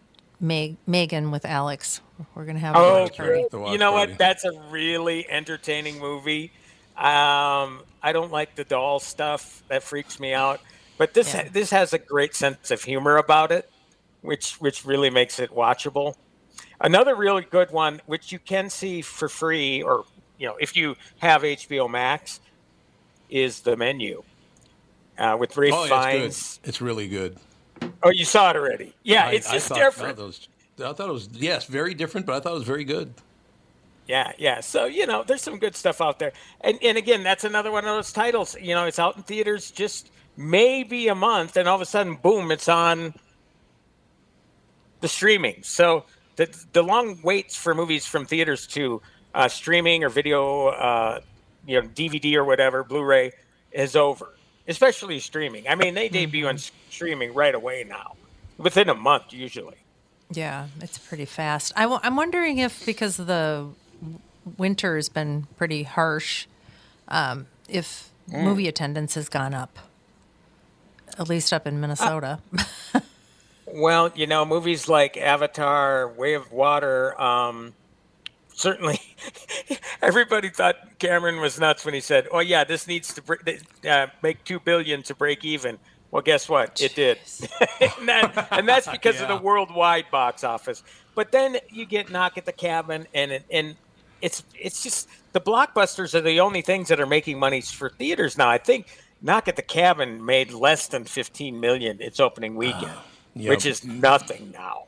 Meg- Megan with Alex. We're gonna have Oh. The you know party. what? That's a really entertaining movie. Um, I don't like the doll stuff; that freaks me out. But this Yeah. this has a great sense of humor about it, which which really makes it watchable. Another really good one, which you can see for free, or you know, if you have HBO Max, is the menu uh, with Ray Oh, yeah, Fiennes. it's good. It's really good. Oh, you saw it already? Yeah, I- it's I it's different. I thought, it was, I thought it was yes, very different, but I thought it was very good. Yeah, yeah. So you know, there's some good stuff out there, and and again, that's another one of those titles. You know, it's out in theaters just maybe a month, and all of a sudden, boom, it's on the streaming. So the the long waits for movies from theaters to uh, streaming or video, uh, you know, DVD or whatever, Blu-ray is over. Especially streaming. I mean, they debut on streaming right away now, within a month usually. Yeah, it's pretty fast. I w- I'm wondering if because the winter has been pretty harsh, um, if Mm. movie attendance has gone up. At least up in Minnesota. Well, you know, movies like Avatar, Way of Water, um, certainly everybody thought Cameron was nuts when he said, "Oh yeah, this needs to br- uh, make two billion to break even." Well, guess what? It did, and, that, and that's because of the worldwide box office. But then you get Knock at the Cabin, and it- and it's it's just the blockbusters are the only things that are making money for theaters now. I think Knock at the Cabin made less than 15 million its opening ah, weekend, Yep. which is nothing now.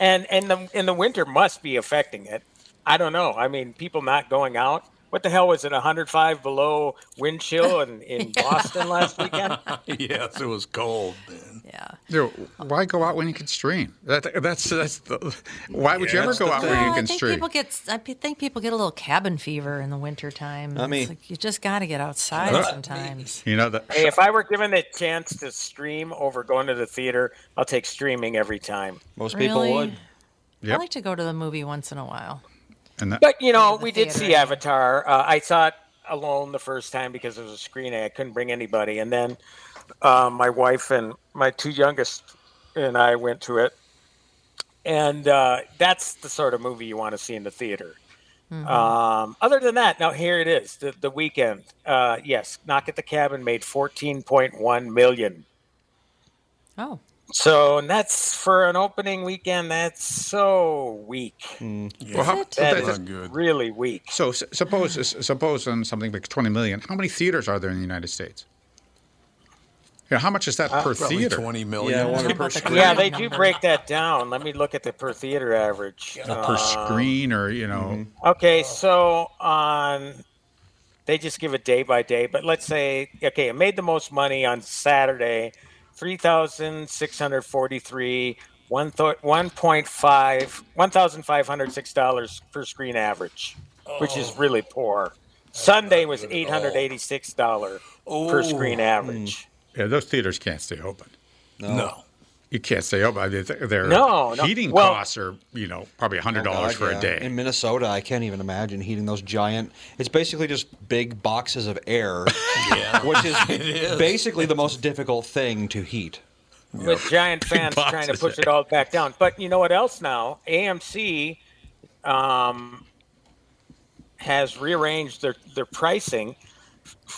And and the and the winter must be affecting it. I don't know. I mean, people not going out. What the hell was it? 105 below wind chill in, in Boston last weekend. yes, it was cold, man. Yeah. Dude, why go out when you can stream? That, that's that's the. Why would you ever go out thing. when you Well, I can think stream? people get. I think people get a little cabin fever in the wintertime. Not me. It's like you just got to get outside Not sometimes. You know that. Hey, if I were given the chance to stream over going to the theater, I'll take streaming every time. Most people Really? would. I like to go to the movie once in a while. And that, But you know, the we did theater. see Avatar. Uh, I saw it alone the first time because it was a screening. I couldn't bring anybody, and then uh, my wife and my two youngest and I went to it. And uh, that's the sort of movie you want to see in the theater. Um, other than that, now here it is. The the weekend. Uh, yes, Knock at the Cabin made fourteen point one million. Oh, So, and that's for an opening weekend. That's so weak. well, how. That that- is good. really weak. so s- suppose suppose on something like twenty million. How many theaters are there in the United States? Yeah, how much is that per theater? 20 million. Yeah, one per screen. Yeah, they do break that down. Let me look at the per theater average. Uh, per Uh, screen, or you know, Okay, so on they just give it day by day, but let's say okay, it made the most money on Saturday, three thousand six hundred forty three, one th- one point five, one thousand five hundred six dollars per screen average, which is really poor. Sunday was eight hundred eighty six dollar per screen average. yeah, those theaters can't stay open. No. You can't say, oh, I mean, th- Their No, no. heating Well- costs are, you know, probably hundred Oh, dollars God, for yeah. a day. In Minnesota, I can't even imagine heating those giant. It's basically just big boxes of air, Yeah. which is, It is. basically the most difficult thing to heat. with giant fans trying to push it all back down. But you know what else now? AMC um, has rearranged their, their pricing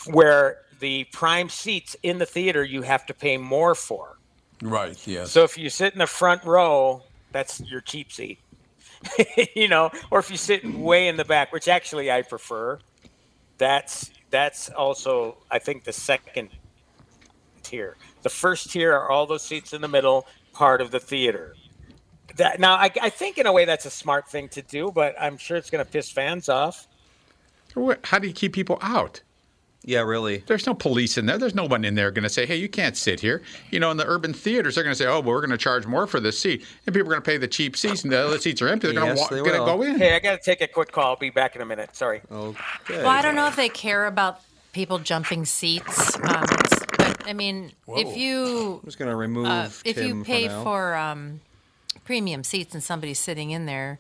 where the prime seats in the theater you have to pay more for. Right, Yeah. So if you sit in the front row, that's your cheap seat. you know, or if you sit way in the back, which actually I prefer, that's that's also I think the second tier. The first tier are all those seats in the middle, part of the theater. That now I, I think in a way that's a smart thing to do, but I'm sure it's going to piss fans off. How do you keep people out? Yeah, really. There's no police in there. There's no one in there going to say, "Hey, you can't sit here." You know, in the urban theaters, they're going to say, "Oh, well, we're going to charge more for this seat," and people are going to pay the cheap seats, and the other seats are empty. They're going Yes, to going to will. go in. Hey, I got to take a quick call. I'll be back in a minute. Sorry. Okay. Well, I don't know if they care about people jumping seats. Um, but I mean, if you I'm just going to remove uh, if Tim you pay for, for um, premium seats and somebody's sitting in there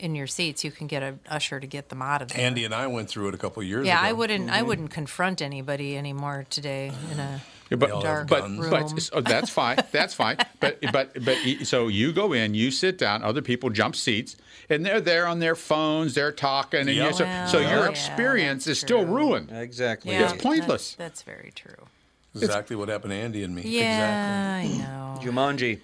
in your seats, you can get a usher to get them out of there. Andy and I went through it a couple of years yeah, ago. I wouldn't. I mm-hmm. wouldn't confront anybody anymore today in a Yeah, but, dark but, guns. but room. so that's fine. That's fine. But but but so you go in, you sit down, other people jump seats, and they're there on their phones, they're talking, and you, so, Well, so your yeah, experience that's is still ruined. Exactly. yeah, It's pointless. That's, that's very true. exactly what happened to Andy and me. Yeah, I know. Jumanji.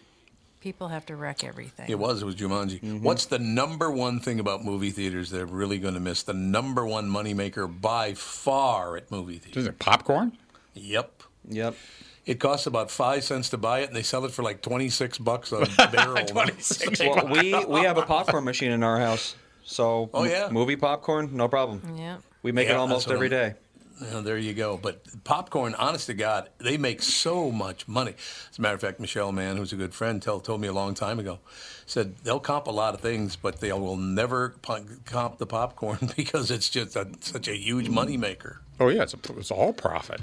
People have to wreck everything. It was. It was Jumanji. Mm-hmm. What's the number one thing about movie theaters they're really going to miss? The number one moneymaker by far at movie theaters. Is it popcorn? Yep. Yep. It costs about five cents to buy it, and they sell it for like twenty six bucks a barrel. Well, we we have a popcorn machine in our house, so Oh, yeah? m- movie popcorn, no problem. Yeah. We make Yeah, it almost what every I'm- day. Yeah, there you go. But popcorn, honest to God, they make so much money. As a matter of fact, Michelle Mann, who's a good friend, tell, told me a long time ago, said they'll comp a lot of things, but they will never po- comp the popcorn because it's just a, such a huge money maker. Oh yeah, it's, a, it's all profit.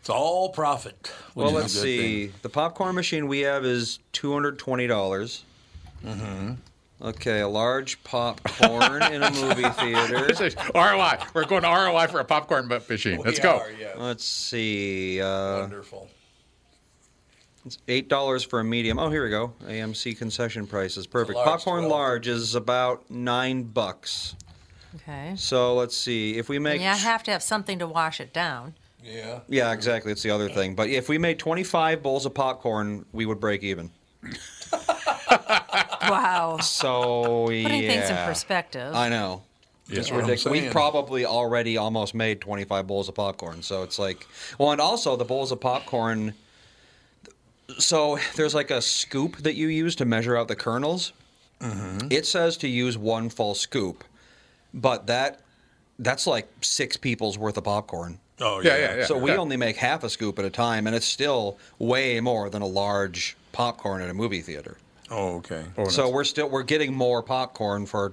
It's all profit. Well, let's see. thing. The popcorn machine we have is two hundred twenty dollars. Mm-hmm. Okay, a large popcorn in a movie theater. This is ROI. We're going to ROI for a popcorn bu- machine. Let's We go. are, yeah. Let's see. Uh, Wonderful. it's eight dollars for a medium. Oh, here we go. AMC concession prices. Perfect. large, Popcorn 12. large is about nine bucks. Okay. So let's see. If we make And you have to have something to wash it down. Yeah. Yeah, exactly. It's the other thing. But if we made 25 bowls of popcorn, we would break even. Wow. So Putting yeah. things in perspective. I know. Yeah. It's That's what I'm ridiculous. We've probably already almost made 25 bowls of popcorn. So it's like, well, and also the bowls of popcorn. So there's like a scoop that you use to measure out the kernels. Mm-hmm. It says to use one full scoop, but that that's like six people's worth of popcorn. Oh, Yeah, yeah. yeah, yeah. So we only make half a scoop at a time, and it's still way more than a large popcorn at a movie theater. Oh, okay. so we're still we're getting more popcorn for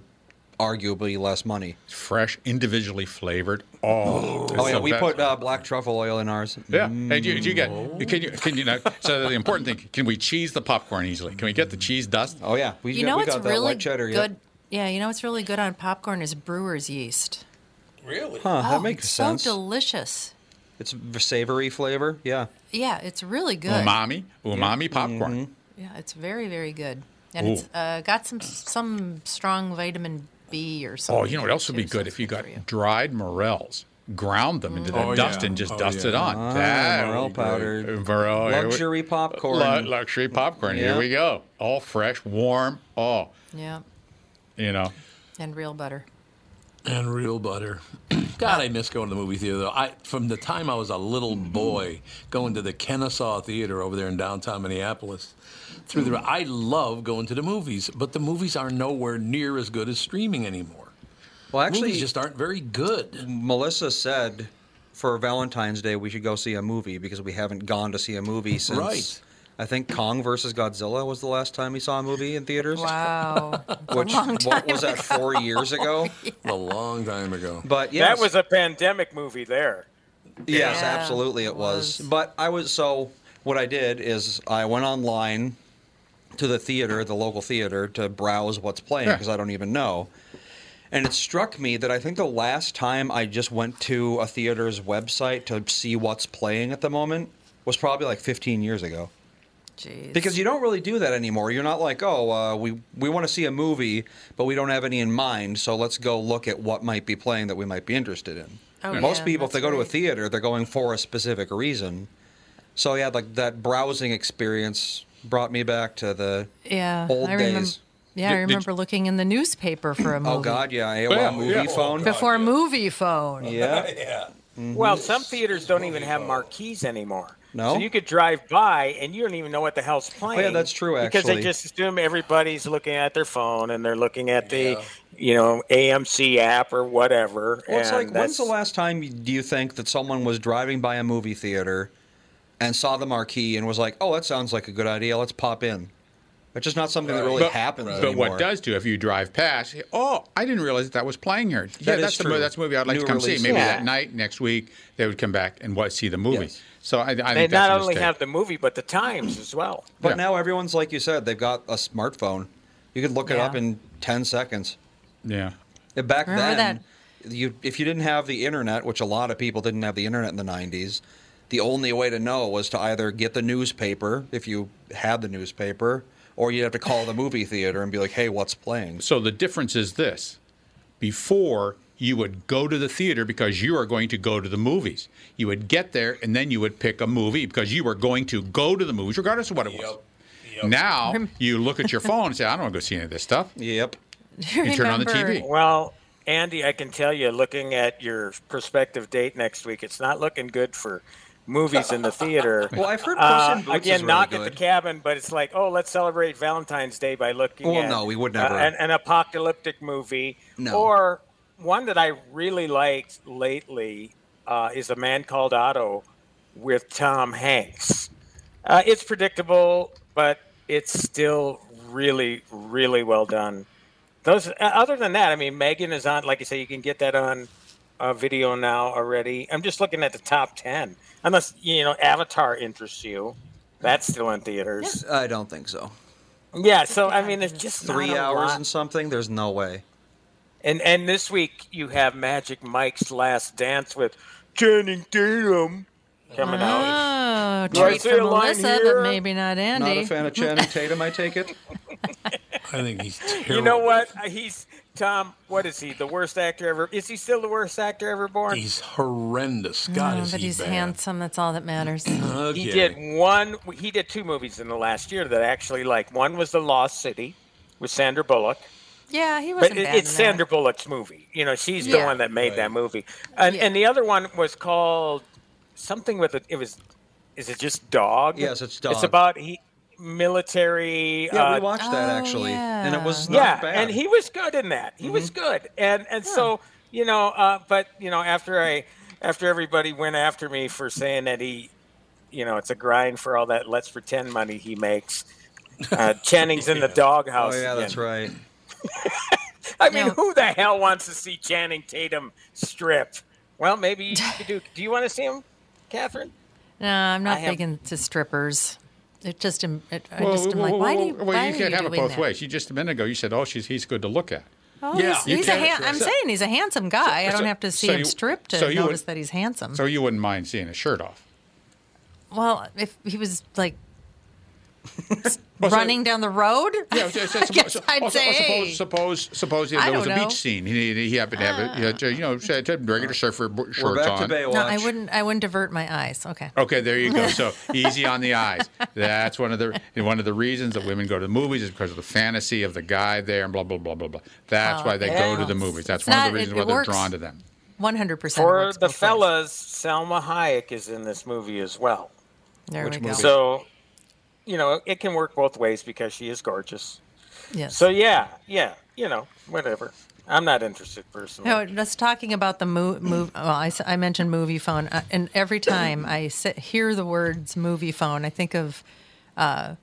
arguably less money. Fresh, individually flavored. Oh, Oh yeah, we put uh, black truffle oil in ours. Yeah. Hey, do you, do you get? Can you? Can you? Know, so the important thing: can we cheese the popcorn easily? Can we get the cheese dust? Oh yeah, we you know what's really good? Yeah, you know what's really good on popcorn is brewer's yeast. Really? Huh, oh, that makes it's sense. so delicious. It's a savory flavor. Yeah. Yeah, it's really good. Umami, umami popcorn. Yeah, it's very very good, and it's Ooh. uh, got some some strong vitamin B or something. Oh, you know what else would be good if you got dried morels, ground them into the Oh, dust yeah. and just Oh, dust yeah. it on. Ah, That morel would be great. powder. Morel- here we- Luxury popcorn. Lu- luxury popcorn. Here we go. All fresh, warm. Oh, Yeah, you know. and real butter. And real butter. God, I miss going to the movie theater though. I from the time I was a little boy, going to the Kennesaw Theater over there in downtown Minneapolis. Through the, I love going to the movies, but the movies are nowhere near as good as streaming anymore. Well, actually, movies just aren't very good. Melissa said for Valentine's Day we should go see a movie because we haven't gone to see a movie since. Right. I think Kong versus Godzilla was the last time we saw a movie in theaters. Wow. Which long what was that? Four years ago. A long time ago. But yes, That was a pandemic movie there. Yes, Yeah, absolutely it was. But I was so what I did is I went online to the theater, the local theater, to browse what's playing because I don't even know. And it struck me that I think the last time I just went to a theater's website to see what's playing at the moment was probably like 15 years ago. Jeez. Because you don't really do that anymore. You're not like, oh, uh, we we want to see a movie, but we don't have any in mind, so let's go look at what might be playing that we might be interested in. Oh, Most yeah, people, if they go to a right. theater, they're going for a specific reason. So yeah, like that browsing experience brought me back to the Yeah, old I days. remember. Yeah, I remember looking in the newspaper for a oh, movie. Oh God, yeah, AOL Yeah, movie yeah. phone. Oh, Before movie phone. Yeah. yeah. Mm-hmm. Well, some theaters don't even have marquees anymore. No? So you could drive by and you don't even know what the hell's playing. Oh, yeah, that's true, Because they just assume everybody's looking at their phone and they're looking at the, you know, AMC app or whatever. Well, it's and like, when's the last time do you think that someone was driving by a movie theater and saw the marquee and was like, "Oh, that sounds like a good idea. Let's pop in." It's just not something that really but, happens But anymore. what does do if you drive past? Oh, I didn't realize that, that was playing here. yeah, That is that's the true. movie. That's a movie I'd like New to come release. see. Maybe Yeah. that night, next week, they would come back and what, see the movie. Yes. So I, I think they that's not only have the movie, but the times as well. But Yeah. now everyone's like you said, they've got a smartphone. You could look it up in ten seconds. Yeah. Uh, Back Remember then, you if you didn't have the internet, which a lot of people didn't have the internet in the '90s, the only way to know was to either get the newspaper if you had the newspaper, or you'd have to call the movie theater and be like, "Hey, what's playing?" So the difference is this: before you would go to the theater because you are going to go to the movies. You would get there and then you would pick a movie because you were going to go to the movies, regardless of what it was. Now you look at your phone and say, "I don't want to go see any of this stuff." Yep. You turn on the TV. Well, Andy, I can tell you, looking at your prospective date next week, it's not looking good for movies in the theater. Well, I've heard Uh, Puss in Boots again, is really not at the cabin, but it's like, oh, let's celebrate Valentine's Day by looking Well, at no, we would uh, never. an, an apocalyptic movie. No. Or one that I really liked lately uh, is A Man Called Otto with Tom Hanks. Uh, it's predictable, but it's still really, really well done. Those, uh, other than that, I mean, Megan is on. Like I say, you can get that on uh, video now already. I'm just looking at the top ten, unless you know Avatar interests you. That's still in theaters. I don't think so. Yeah, so I mean, it's just not Three a hours lot. and something. There's no way. And and this week you have Magic Mike's Last Dance with Channing Tatum coming oh, out. Oh, Do I treat say for a line Melissa, here? but maybe not Andy. Not a fan of Channing Tatum. I take it. I think he's terrible. You know what? Uh, he's Tom. What is he? The worst actor ever? Is he still the worst actor ever born? He's horrendous. God, No, is but he he's bad. handsome. That's all that matters. Okay. He did one. He did two movies in the last year that actually like. One was The Lost City with Sandra Bullock, Yeah, he wasn't it, bad it's in that. Sandra Bullock's movie. You know, she's the one that made that movie. And, and the other one was called something with it. It was, is it just Dog? Yes, it's dog. It's about he, military. Yeah, uh, we watched that actually, and it was not yeah, bad. and he was good in that. He was good, and and so you know, uh, but you know, after I after everybody went after me for saying that he, you know, it's a grind for all that let's pretend money he makes. Uh, Channing's in the doghouse. Oh yeah, that's right. I mean, who the hell wants to see Channing Tatum strip? Well, maybe you could do. Do you want to see him, Catherine? No, I'm not I have- big into strippers. It just, am- it, I Well, just am well, like, why do well, you, well, why you can't you have it both that? ways. You just a minute ago you said, "Oh, she's he's good to look at." Oh, Yeah, he's, you he's a can't- han- I'm so- saying he's a handsome guy. I don't have to see so him stripped to so you would- notice that he's handsome. So you wouldn't mind seeing his shirt off? well, if he was like Well, so- running down the road, Yeah, so- so- I so- guess so- I'd oh, say, suppose, suppose, suppose I there was a know. beach scene. He, he happened to have it. He you know, regular ah. surfer b- shorts back to on. Baywatch. no, I wouldn't. I wouldn't divert my eyes. Okay. Okay, there you go. So easy on the eyes. That's one of the one of the reasons that women go to the movies is because of the fantasy of the guy there and blah blah blah blah blah. That's Oh, why they yeah. go to the movies. That's It's one not- of the reasons it why they're works. drawn to them. One hundred percent. For the fellas, Salma Hayek is in this movie as well. There we go. So, you know, it can work both ways because she is gorgeous. Yes. So yeah, yeah, you know, whatever. I'm not interested personally. No, just talking about the move. Move. Well, I mentioned movie phone, uh, and every time I sit, hear the words movie phone, I think of uh,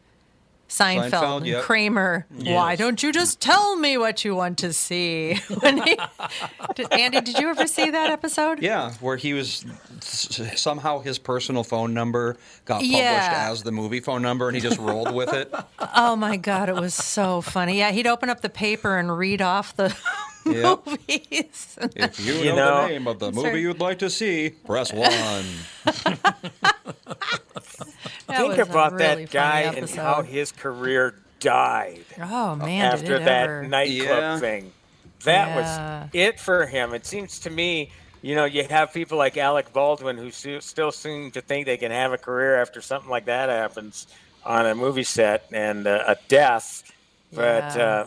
Seinfeld, Seinfeld, and yep. Kramer. Yes. Why don't you just tell me what you want to see? He, did, Andy, did you ever see that episode? Yeah, where he was somehow his personal phone number got published Yeah. as the movie phone number, and he just rolled with it. Oh my God, it was so funny. Yeah, he'd open up the paper and read off the Yep. movies. If you, You know, know- the name of the Sorry. movie you'd like to see, press one. Think about really that funny guy and how his career died Oh man, after did it that ever. nightclub Yeah. thing. That Yeah. was it for him. It seems to me, you know, you have people like Alec Baldwin who stu- still seem to think they can have a career after something like that happens on a movie set and uh, a death. But Yeah. uh,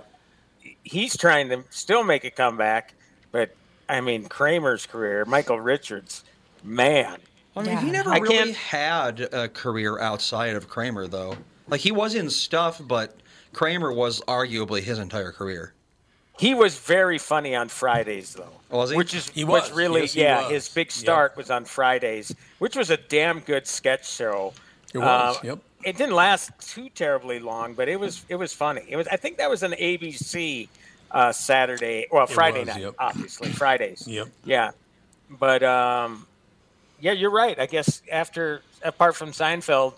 he's trying to still make a comeback. But I mean, Kramer's career, Michael Richards, man. I mean, he never I really can't- had a career outside of Kramer, though. Like he was in stuff, but Kramer was arguably his entire career. He was very funny on Fridays, though. Was he? Which is He was, was. really Yes, he yeah. was. His big Yep. start was on Fridays, which was a damn good sketch show. It was, Uh, yep. It didn't last too terribly long, but it was it was funny. It was I think that was an ABC uh, Saturday, well Friday was, night, yep. obviously Fridays. Yep. Yeah, but um, yeah, you're right. I guess after apart from Seinfeld,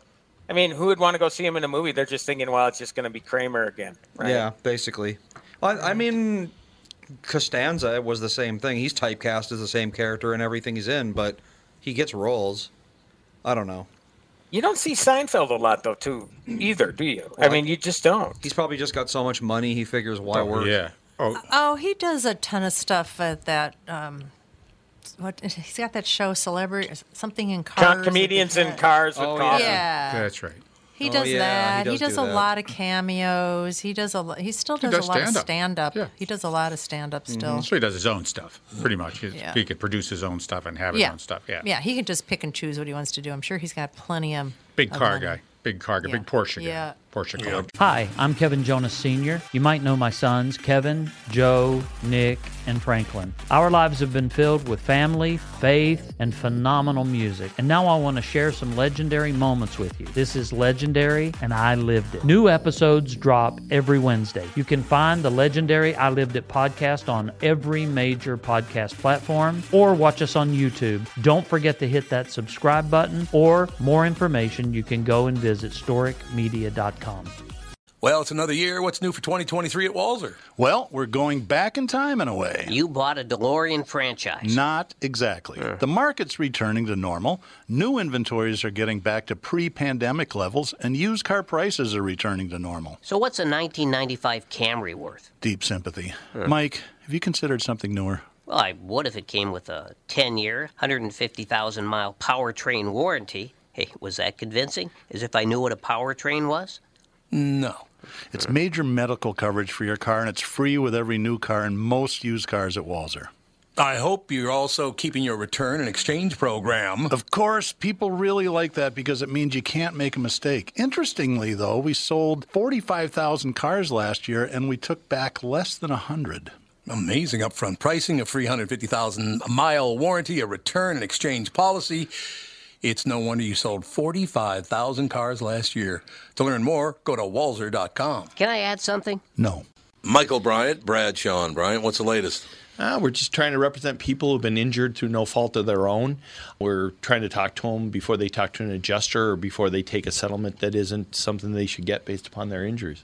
I mean, who would want to go see him in a movie? They're just thinking, well, it's just going to be Kramer again, right? Yeah, basically. Well, I, I mean, Costanza was the same thing. He's typecast as the same character in everything he's in, but he gets roles. I don't know. You don't see Seinfeld a lot though, too, either, do you? I mean, you just don't. He's probably just got so much money. He figures why work. yeah. Oh, Oh, he does a ton of stuff at that. Um, what he's got that show, celebrity something in Com- cars. comedians in cars with Oh, coffee. Yeah, that's right. He Oh, does yeah, that. he He does does, do a that. lot of cameos. He does a. lo- He still does, does a lot of stand-up. stand up. Yeah. He does a lot of stand up mm-hmm. still. So he does his own stuff, pretty much. He, Yeah. he could produce his own stuff and have his Yeah. own stuff. Yeah. Yeah, he can just pick and choose what he wants to do. I'm sure he's got plenty of Big of car money. guy. Big car guy. Big Porsche guy. Yeah. Porsche car. Hi, I'm Kevin Jonas Sr. You might know my sons, Kevin, Joe, Nick, and Franklin. Our lives have been filled with family, faith, and phenomenal music. And now I want to share some legendary moments with you. This is legendary, and I lived it. New episodes drop every Wednesday. You can find the legendary I Lived It podcast on every major podcast platform or watch us on YouTube. Don't forget to hit that subscribe button, or more information, you can go and visit storicmedia.com. Well, it's another year. What's new for 2023 at Walser? Well, we're going back in time in a way. You bought a DeLorean franchise. Not exactly. The market's returning to normal. New inventories are getting back to pre pandemic levels, and used car prices are returning to normal. So what's a 1995 Camry worth? Deep sympathy. Mike, have you considered something newer? Well, I would if it came with a 10-year, 150,000 mile powertrain warranty. Hey, was that convincing? As if I knew what a powertrain was? No. It's major medical coverage for your car, and it's free with every new car and most used cars at Walser. I hope you're also keeping your return and exchange program. Of course, people really like that because it means you can't make a mistake. Interestingly, though, we sold 45,000 cars last year and we took back less than 100. Amazing upfront pricing, a 350,000 mile warranty, a return and exchange policy. It's no wonder you sold 45,000 cars last year. To learn more, go to walser.com. Can I add something? No. Michael Bryant, Bradshaw and Bryant, what's the latest? Uh, we're just trying to represent people who've been injured through no fault of their own. We're trying to talk to them before they talk to an adjuster or before they take a settlement that isn't something they should get based upon their injuries.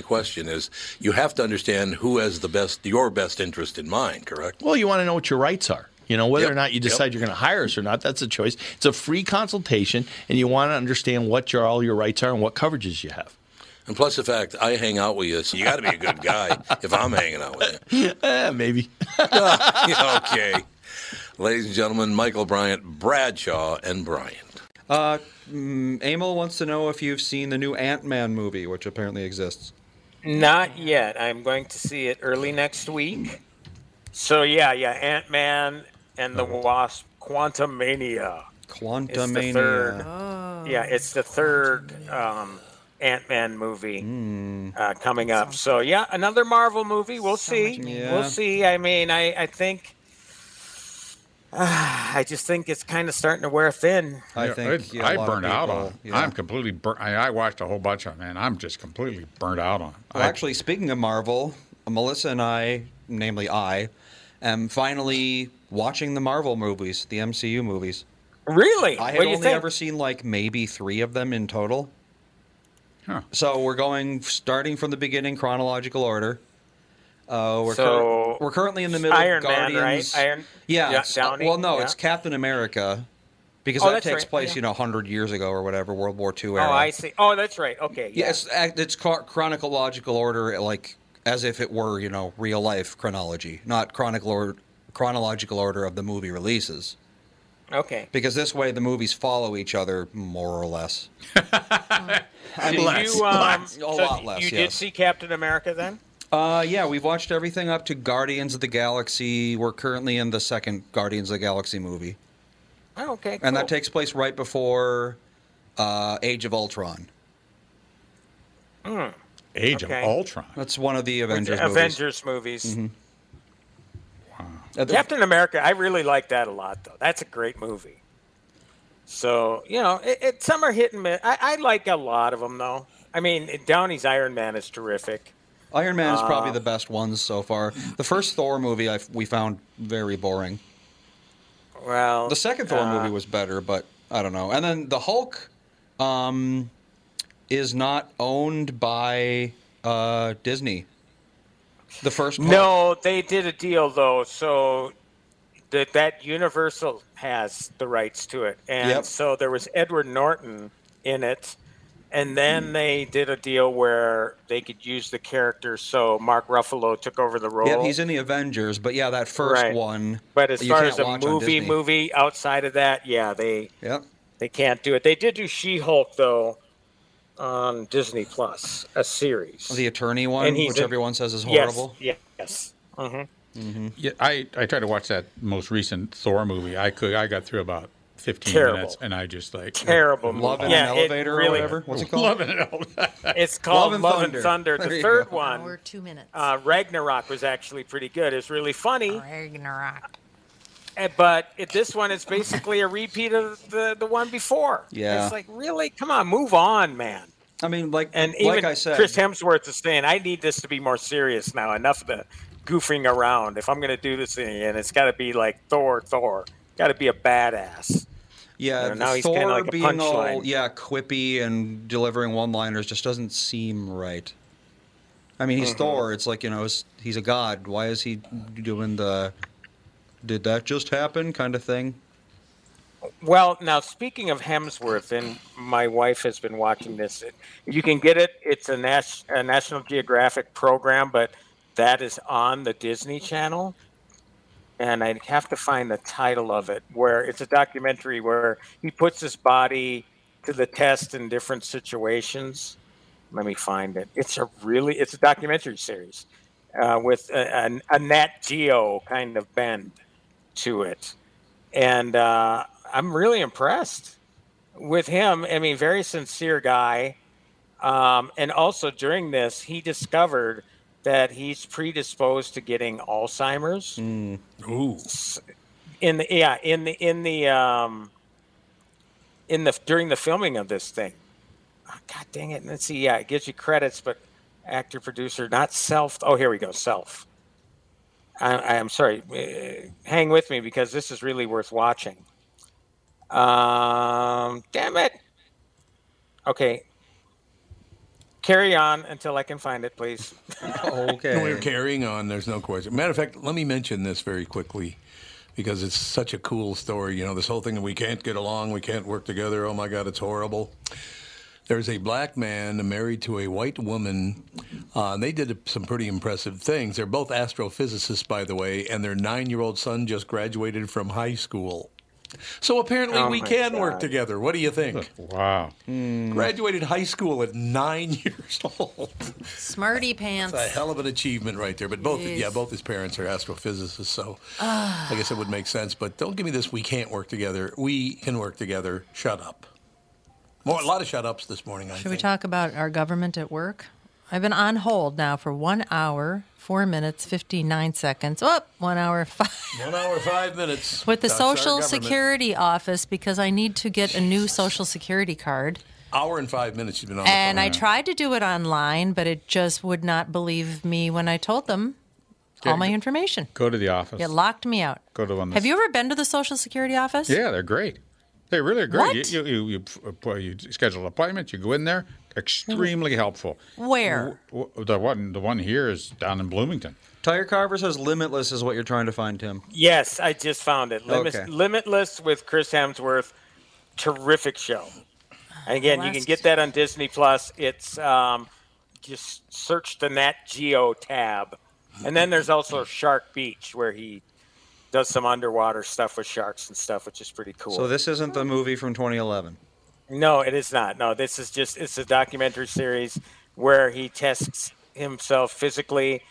question is you have to understand who has the best your best interest in mind, correct? Well, you want to know what your rights are. You know, whether Yep. or not you Yep. decide you're going to hire us or not, that's a choice. It's a free consultation, and you want to understand what your all your rights are and what coverages you have. And plus the fact I hang out with you, so you got to be a good guy if I'm hanging out with you. Eh, maybe. okay. Ladies and gentlemen, Michael Bryant, Bradshaw, and Bryant. Uh, mm, Emil wants to know if you've seen the new Ant Man movie, which apparently exists. Not yet. I'm going to see it early next week. So yeah, yeah, Ant Man and the Wasp, Quantumania. Quantum the Quantumania. third. Yeah, it's the third um, Ant Man movie Hmm. uh, coming up. So yeah, another Marvel movie. We'll see. Yeah. We'll see. I mean, I I think. I just think it's kind of starting to wear thin. I think it- yeah, a I lot of burned out on. it. yeah. I'm completely burnt. I, I watched a whole bunch of them, and I'm just completely burnt out on. Well, I- actually, speaking of Marvel, Melissa and I, namely I, am finally watching the Marvel movies, the MCU movies. Really? I had what do only think? ever seen like maybe three of them in total. Huh. So we're going starting from the beginning, chronological order. Uh, we're, So, cur- we're currently in the middle Iron of Man, right? Iron- yeah, yeah, it's- uh, well, no, yeah. it's Captain America because Oh, that takes right, place, yeah. you know, hundred years ago or whatever, World War II era. Oh. I see. Oh, that's right. Okay. Yeah, Yeah. it's, it's chronological order, like as if it were, you know, real life chronology, not chronicle or- chronological order of the movie releases. Okay. Because this way, the movies follow each other more or less. I Did mean, you, um, a so lot less. You yes. did see Captain America then? Uh, yeah, we've watched everything up to Guardians of the Galaxy. We're currently in the second Guardians of the Galaxy movie, Oh, okay. and that takes place right before uh, Age of Ultron. Hmm. Age okay. of Ultron. That's one of the Avengers movies. Avengers movies. Mhm. Uh, the- Captain America, I really like that a lot, though. That's a great movie. So you know, it, it, some are hit and miss. I, I like a lot of them, though. I mean, Downey's Iron Man is terrific. Iron Man is probably Uh, the best ones so far. The first Thor movie I, we found very boring. Well, The second Thor uh, movie was better, but I don't know. And then the Hulk um, is not owned by uh, Disney. The first Hulk. No, they did a deal though, so that that Universal has the rights to it, and Yep. so there was Edward Norton in it, and then they did a deal where they could use the character. So Mark Ruffalo took over the role. Yeah, he's in the Avengers, but yeah, that first Right. one. But as far as a movie, movie outside of that, yeah, they Yep. they can't do it. They did do She-Hulk though on Disney Plus, a series. The attorney one, And which in- everyone says is Yes, horrible. Yes. hmm Mm-hmm. Yeah, I, I tried to watch that most recent Thor movie. I could I got through about fifteen Terrible. minutes, and I just like Terrible Love in. Yeah, an it elevator or really- whatever. What's it called? Love in an elevator. It's called Love Love and and Thunder. Thunder. There The third go. one, Hour, two minutes. uh, Ragnarok, was actually pretty good. It's really funny, Ragnarok. eh, but it, this one is basically a repeat of the, the one before. Yeah. It's like, really? Come on, move on, man. I mean, like, And like even I said, Chris Hemsworth is saying, I need this to be more serious now. Enough of the goofing around. If I'm going to do this thing, and it's got to be like Thor, Thor. Got to be a badass. Yeah, You know, now he's Thor kinda like a being all punchline. yeah quippy and delivering one-liners just doesn't seem right. I mean, he's Mhm. Thor. It's like you know, he's, he's a god. Why is he doing the "did that just happen" kind of thing? Well, now speaking of Hemsworth, and my wife has been watching this. You can get it. It's a, Nas- a National Geographic program, but that is on the Disney Channel. And I'd have to find the title of it, where it's a documentary where he puts his body to the test in different situations. Let me find it. It's a really, it's a documentary series uh, with a, a, a Nat Geo kind of bend to it and uh, I'm really impressed with him. I mean, very sincere guy. Um, and also during this, he discovered that he's predisposed to getting Alzheimer's. Ooh. In the yeah, in the in the um, in the during the filming of this thing. Oh, God dang it! Let's see. Yeah, it gives you credits, but actor, producer, not self. Oh, here we go. Self. I, I am sorry. Uh, hang with me because this is really worth watching. Um, damn it. Okay. Carry on until I can find it, please. okay. We're carrying on. There's no question. Matter of fact, let me mention this very quickly because it's such a cool story. You know, this whole thing that we can't get along, we can't work together. Oh my God, it's horrible. There's a black man married to a white woman. Uh, and they did some pretty impressive things. They're both astrophysicists, by the way, and their nine year old son just graduated from high school. So apparently Oh we my can work together. What do you think? Wow. Graduated high school at nine years old. Smarty pants. That's a hell of an achievement right there. But both, Jeez. yeah, both his parents are astrophysicists, so Ah. I guess it would make sense. But don't give me this. We can't work together. We can work together. Shut up. More, a lot of shut ups this morning. I Should we talk about our government at work? I've been on hold now for one hour, four minutes, 59 seconds. Oh, one hour, five. One hour, five minutes. With the That's Social. Security office because I need to get a new Social Security card. Hour and five minutes. You've been on. the And phone. I tried to do it online, but it just would not believe me when I told them all my information. Go to the office. It locked me out. Go to one. Have you ever been to the Social Security office? Yeah, they're great. They really are great. What? You, you, you, you, you schedule an appointment. You go in there. Extremely helpful. Where? W- w- The one, the one here is down in Bloomington. Tire Carver says Limitless is what you're trying to find, Tim. Yes, I just found it. Limit- Okay. Limitless with Chris Hemsworth. Terrific show. And again, you can get that on Disney Plus. It's um, just search the Nat Geo tab, and then there's also Shark Beach where he does some underwater stuff with sharks and stuff, which is pretty cool. So this isn't the movie from 2011. No, it is not. No, this is just it's a documentary series where he tests himself physically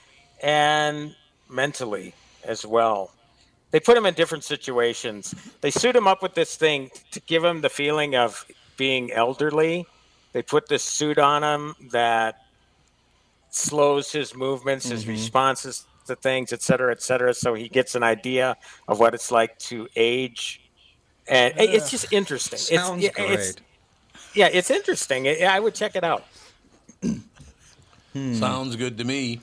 and mentally as well. They put him in different situations. They suit him up with this thing to give him the feeling of being elderly. They put this suit on him that slows his movements, his Mhm. responses to things, et cetera, et cetera, so he gets an idea of what it's like to age. And it- it's just interesting. Sounds it's, it's- great. yeah, it's interesting. I I would check it out. Sounds good to me.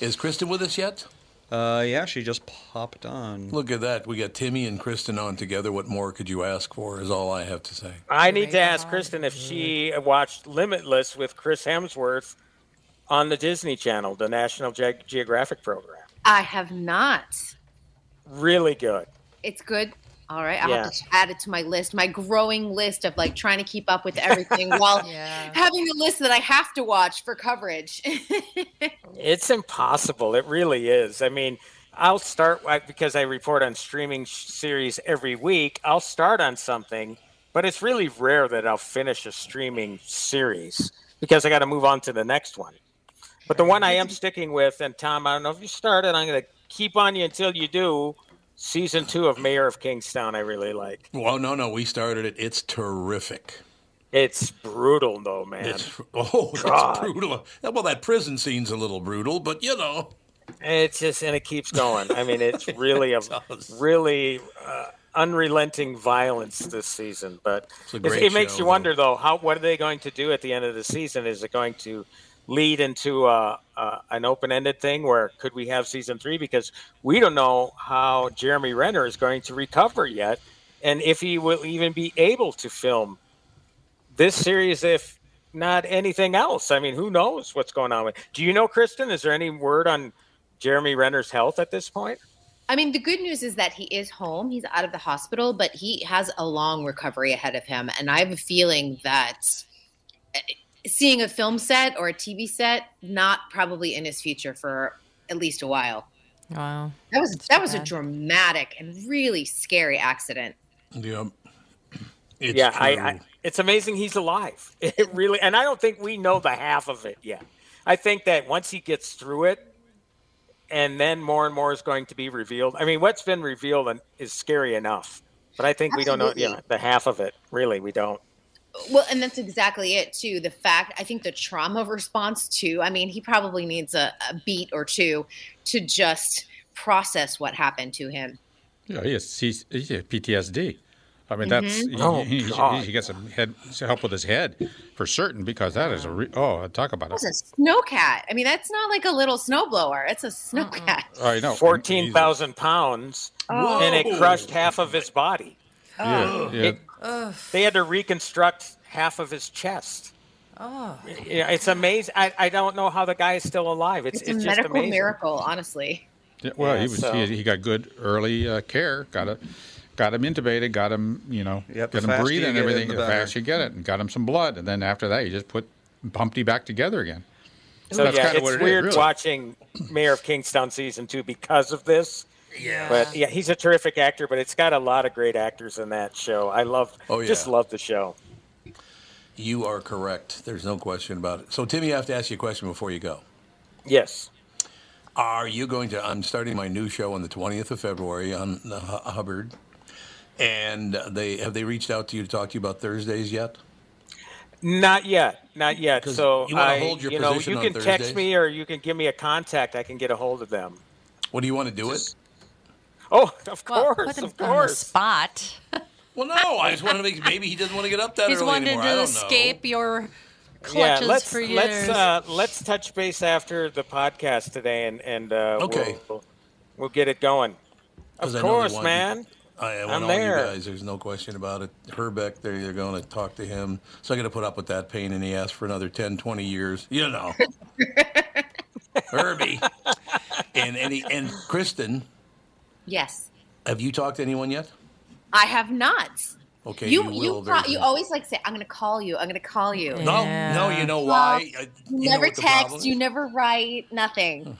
Is Kristen with us yet? Uh, yeah, she just popped on. Look at that. We got Timmy and Kristen on together. What more could you ask for? Is all I have to say. I need to ask Kristen if she watched Limitless with Chris Hemsworth on the Disney Channel, the National Ge- Geographic program. I have not. Really good. It's good. All right, I'll Yeah. have to add it to my list, my growing list of like trying to keep up with everything while having the list that I have to watch for coverage. It's impossible. It really is. I mean, I'll start because I report on streaming series every week. I'll start on something, but it's really rare that I'll finish a streaming series because I got to move on to the next one. But the one I am sticking with, and Tom, I don't know if you started, I'm going to keep on you until you do. Season two of Mayor of Kingstown, I really like. Well, no, no. We started it. It's terrific. It's brutal, though, man. It's oh, it's God. brutal. Well, that prison scene's a little brutal, but you know. It's just, and it keeps going. I mean, it's really a really uh, unrelenting violence this season. But It's great it makes show, you wonder, though, how what are they going to do at the end of the season? Is it going to lead into uh, uh, an open-ended thing, where could we have season three? Because we don't know how Jeremy Renner is going to recover yet and if he will even be able to film this series, if not anything else. I mean, who knows what's going on with? Do you know, Kristen? Is there any word on Jeremy Renner's health at this point? I mean, the good news is that he is home. He's out of the hospital, but he has a long recovery ahead of him. And I have a feeling that seeing a film set or a TV set, not probably in his future for at least a while. Wow. That was That's that too was a dramatic and really scary accident. Yeah. yeah, I, I, it's amazing he's alive. It really, and I don't think we know the half of it yet. I think that once he gets through it, and then more and more is going to be revealed. I mean, what's been revealed is scary enough, but I think we don't know you know, Absolutely. the half of it. Really, we don't. Well, and that's exactly it too. The fact I think the trauma response too. I mean, he probably needs a, a beat or two to just process what happened to him. Yeah, he has, he's, he PTSD. I mean, that's Mhm. he, Oh, he, he, God. he gets some head help with his head for certain because that is a re- oh talk about That it. was a snowcat. I mean, that's not like a little snowblower. It's a snowcat. I know Fourteen thousand pounds, Oh. and it crushed half of his body. Yeah, yeah. It- they had to reconstruct half of his chest. Oh. Yeah, it's amazing. I, I don't know how the guy is still alive. It's It's, it's, a just medical amazing. miracle, honestly. Yeah, well, Yeah, he was so- he, he got good early uh, care. Got a, got him intubated. Got him you know Yep, got him breathing and get it, everything. the The better. faster you get it, and got him some blood, and then after that, you just put pumped him back together again. So that's yeah, kind of it's what it is. weird really. watching Mayor of Kingstown season two because of this. Yeah. But yeah, he's a terrific actor. But it's got a lot of great actors in that show. I love. Oh, yeah. Just love the show. You are correct. There's no question about it. So, Timmy, I have to ask you a question before you go. Yes. Are you going to? I'm starting my new show on the 20th of February on the Hu- Hubbard, and they have they reached out to you to talk to you about Thursdays yet? Not yet. Not yet. So you wanna I, hold your you know, position you on can text me or you can give me a contact. I can get a hold of them. What do you want to do it? Oh, of Well, course, put him of on the course. spot. Well, no. I just want to make. Maybe he doesn't want to get up that He's early wanted anymore. I to don't know. escape your Yeah, clutches let's for years. let's uh, let's touch base after the podcast today, and and uh, Okay. we'll, we'll get it going. Of I know course, want- man. I, I I'm all there. you guys. There's no question about it. Herbeck, there you're going to talk to him. So I got to put up with that pain in the ass for another 10, 20 years. You know. Herbie. And any and Kristen, Yes, have you talked to anyone yet? I have not. Okay, you you will you, very pro- you always like say, "I'm going to call you. I'm going to call you." No, no, you know why? Uh, You, you know never what the problem text. You never write. Nothing.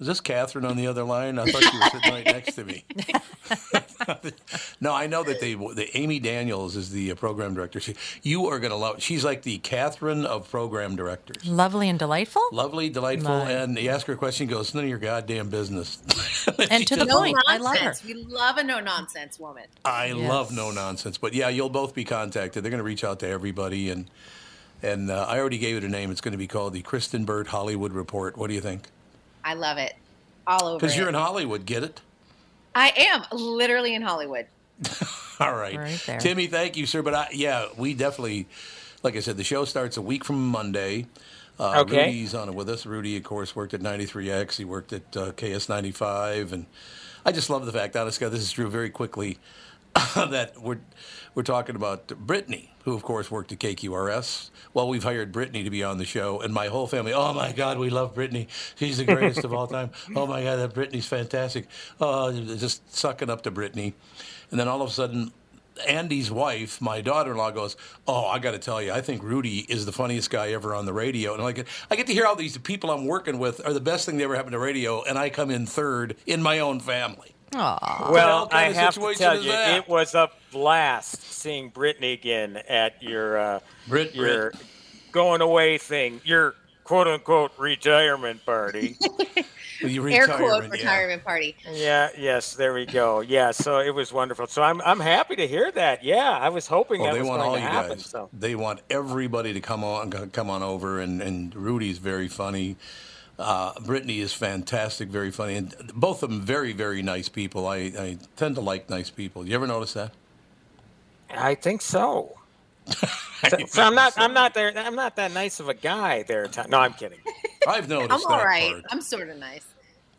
Is this Catherine on the other line? I thought she was sitting right next to me. no, I know that they. The Amy Daniels is the uh, program director. She, you are going to love. She's like the Catherine of program directors. Lovely and delightful. Lovely, delightful, Nice. and you ask her a question, goes, "None of your goddamn business." And to the no point. I love her. We love a no nonsense woman. I Yes. love no nonsense, but yeah, you'll both be contacted. They're going to reach out to everybody, and and uh, I already gave it a name. It's going to be called the Kristen Burt Hollywood Report. What do you think? I love it. All over. Because you're in Hollywood, get it? I am literally in Hollywood. All right. Right. Timmy, thank you, sir. But I, yeah, we definitely, like I said, the show starts a week from Monday. Uh, Okay. Rudy's on it with us. Rudy, of course, worked at 93X. He worked at uh, KS95. And I just love the fact, honest God, this is true very quickly, that we're, we're talking about Brittany, who, of course, worked at KQRS. Well, we've hired Brittany to be on the show, and my whole family, oh my God, we love Brittany. She's the greatest of all time. Oh my God, that Brittany's fantastic. Oh, just sucking up to Brittany. And then all of a sudden, Andy's wife, my daughter-in-law, goes, "Oh, I got to tell you, I think Rudy is the funniest guy ever on the radio." And I get, I get to hear all these people I'm working with are the best thing that ever happened to radio, and I come in third in my own family. Aw. Well, I have to tell you, that? it was a blast seeing Brittany again at your uh, Brit, your going away thing, your quote unquote retirement party. You Air quote retirement, yeah. retirement party. yeah, yes, there we go. Yeah, so it was wonderful. So I'm I'm happy to hear that. Yeah, I was hoping Well, that they was want going all to you happen. guys. So They want everybody to come on, come on over, and and Rudy's very funny. Uh, Brittany is fantastic, very funny, and both of them very, very nice people. I, I tend to like nice people. You ever notice that? I think so. so, so I'm not I'm not there I'm not that nice of a guy there. Tom. No, I'm kidding. I've noticed I'm all that right. part. I'm sort of nice.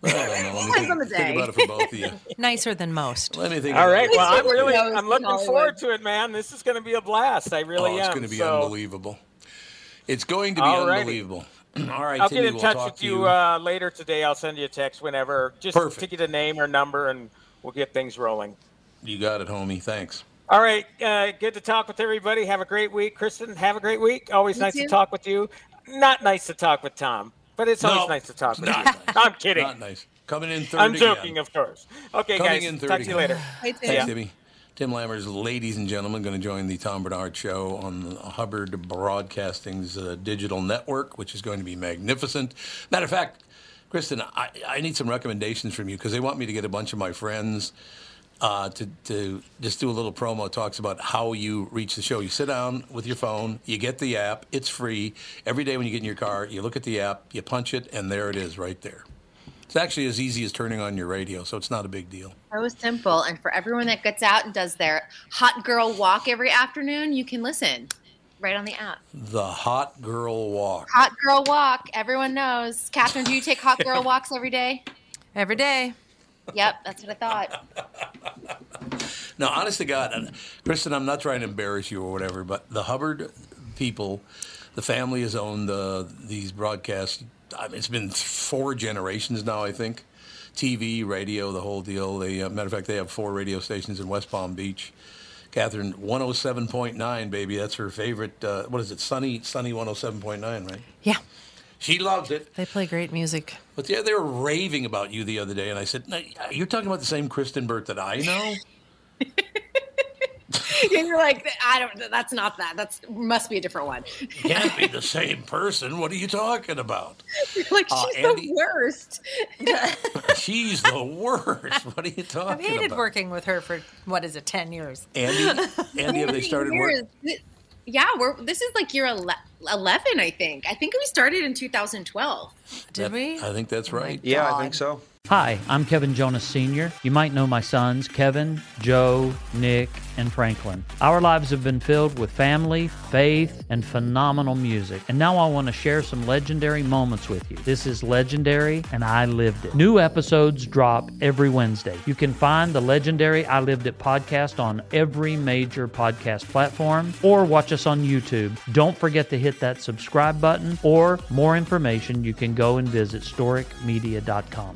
I don't know. Let me Depends on the think, think day. about it for both of you. Nicer than most. Let me think. All about right. it. Well, I'm really, I'm looking Hollywood. forward to it, man. This is going to be a blast. I really oh, it's am. going to be so, unbelievable. It's going to be Alrighty. unbelievable. All right, I'll Timmy, get in we'll touch with to you uh, later today. I'll send you a text whenever. Just Perfect. to get a name or number, and we'll get things rolling. you got it, homie. Thanks. All right. Uh, good to talk with everybody. Have a great week, Kristen. Have a great week. Always You nice too. to talk with you. Not nice to talk with Tom, but it's always No, nice to talk with not you. nice. I'm kidding. Not nice. Coming in third I'm again. joking, of course. Okay, Coming guys. in third talk to you later. Hey, Tim. Thanks, Yeah. Timmy. Tim Lammers, ladies and gentlemen, going to join the Tom Barnard Show on Hubbard Broadcasting's uh, digital network, which is going to be magnificent. Matter of fact, Kristen, I, I need some recommendations from you because they want me to get a bunch of my friends uh, to, to just do a little promo. Talks about how you reach the show. You sit down with your phone, you get the app, it's free. Every day when you get in your car, you look at the app, you punch it, and there it is right there. It's actually as easy as turning on your radio, so it's not a big deal. So simple. And for everyone that gets out and does their hot girl walk every afternoon, you can listen right on the app. The Hot Girl Walk. Hot girl walk. Everyone knows. Catherine, do you take hot girl walks every day? Every day. Yep, that's what I thought. No, honest to God, Kristen, I'm not trying to embarrass you or whatever, but the Hubbard people, the family has owned uh, these broadcasts. I mean, it's been four generations now, I think. TV, radio, the whole deal. They, uh, matter of fact, they have four radio stations in West Palm Beach. Catherine, 107.9, baby. That's her favorite. Uh, what is it? Sunny, Sunny 107.9, right? Yeah. She loves it. They play great music. But yeah, they were raving about you the other day, and I said, "You're talking about the same Kristen Burt that I know." and you're like, I don't. That's not that. That's must be a different one. can't be the same person. What are you talking about? You're like Uh, she's Andy- the worst. She's the worst. What are you talking? About? I've hated about? working with her for what is it, ten years? Andy, Andy, have they started work? Yeah, we're. This is like year ele- eleven, I think. I think we started in 2012. Did we? I think that's right. Yeah, I think so. Hi, I'm Kevin Jonas Sr. You might know my sons, Kevin, Joe, Nick, and Franklin. Our lives have been filled with family, faith, and phenomenal music. And now I want to share some legendary moments with you. This is legendary, and I lived it. New episodes drop every Wednesday. You can find the legendary I Lived It podcast on every major podcast platform or watch us on YouTube. Don't forget to hit that subscribe button, or more information, you can go and visit storicmedia.com.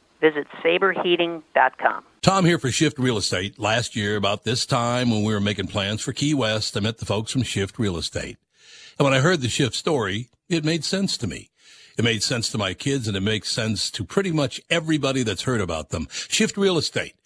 Visit saberheating.com. Tom here for Shift Real Estate. Last year, about this time when we were making plans for Key West, I met the folks from Shift Real Estate. And when I heard the Shift story, it made sense to me. It made sense to my kids and it makes sense to pretty much everybody that's heard about them. Shift Real Estate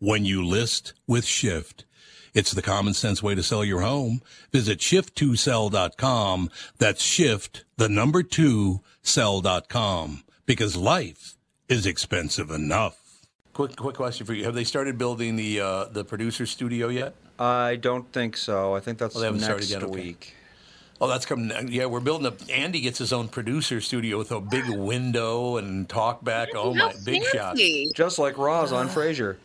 when you list with Shift. It's the common sense way to sell your home. Visit shift2sell.com. That's shift, the number two, sell.com. Because life is expensive enough. Quick, quick question for you. Have they started building the, uh, the producer studio yet? I don't think so. I think that's Oh, they haven't next started yet, okay. week. Oh, that's coming. Yeah, we're building up. Andy gets his own producer studio with a big window and talk back. Oh my, big shot. Just like Roz on Frasier.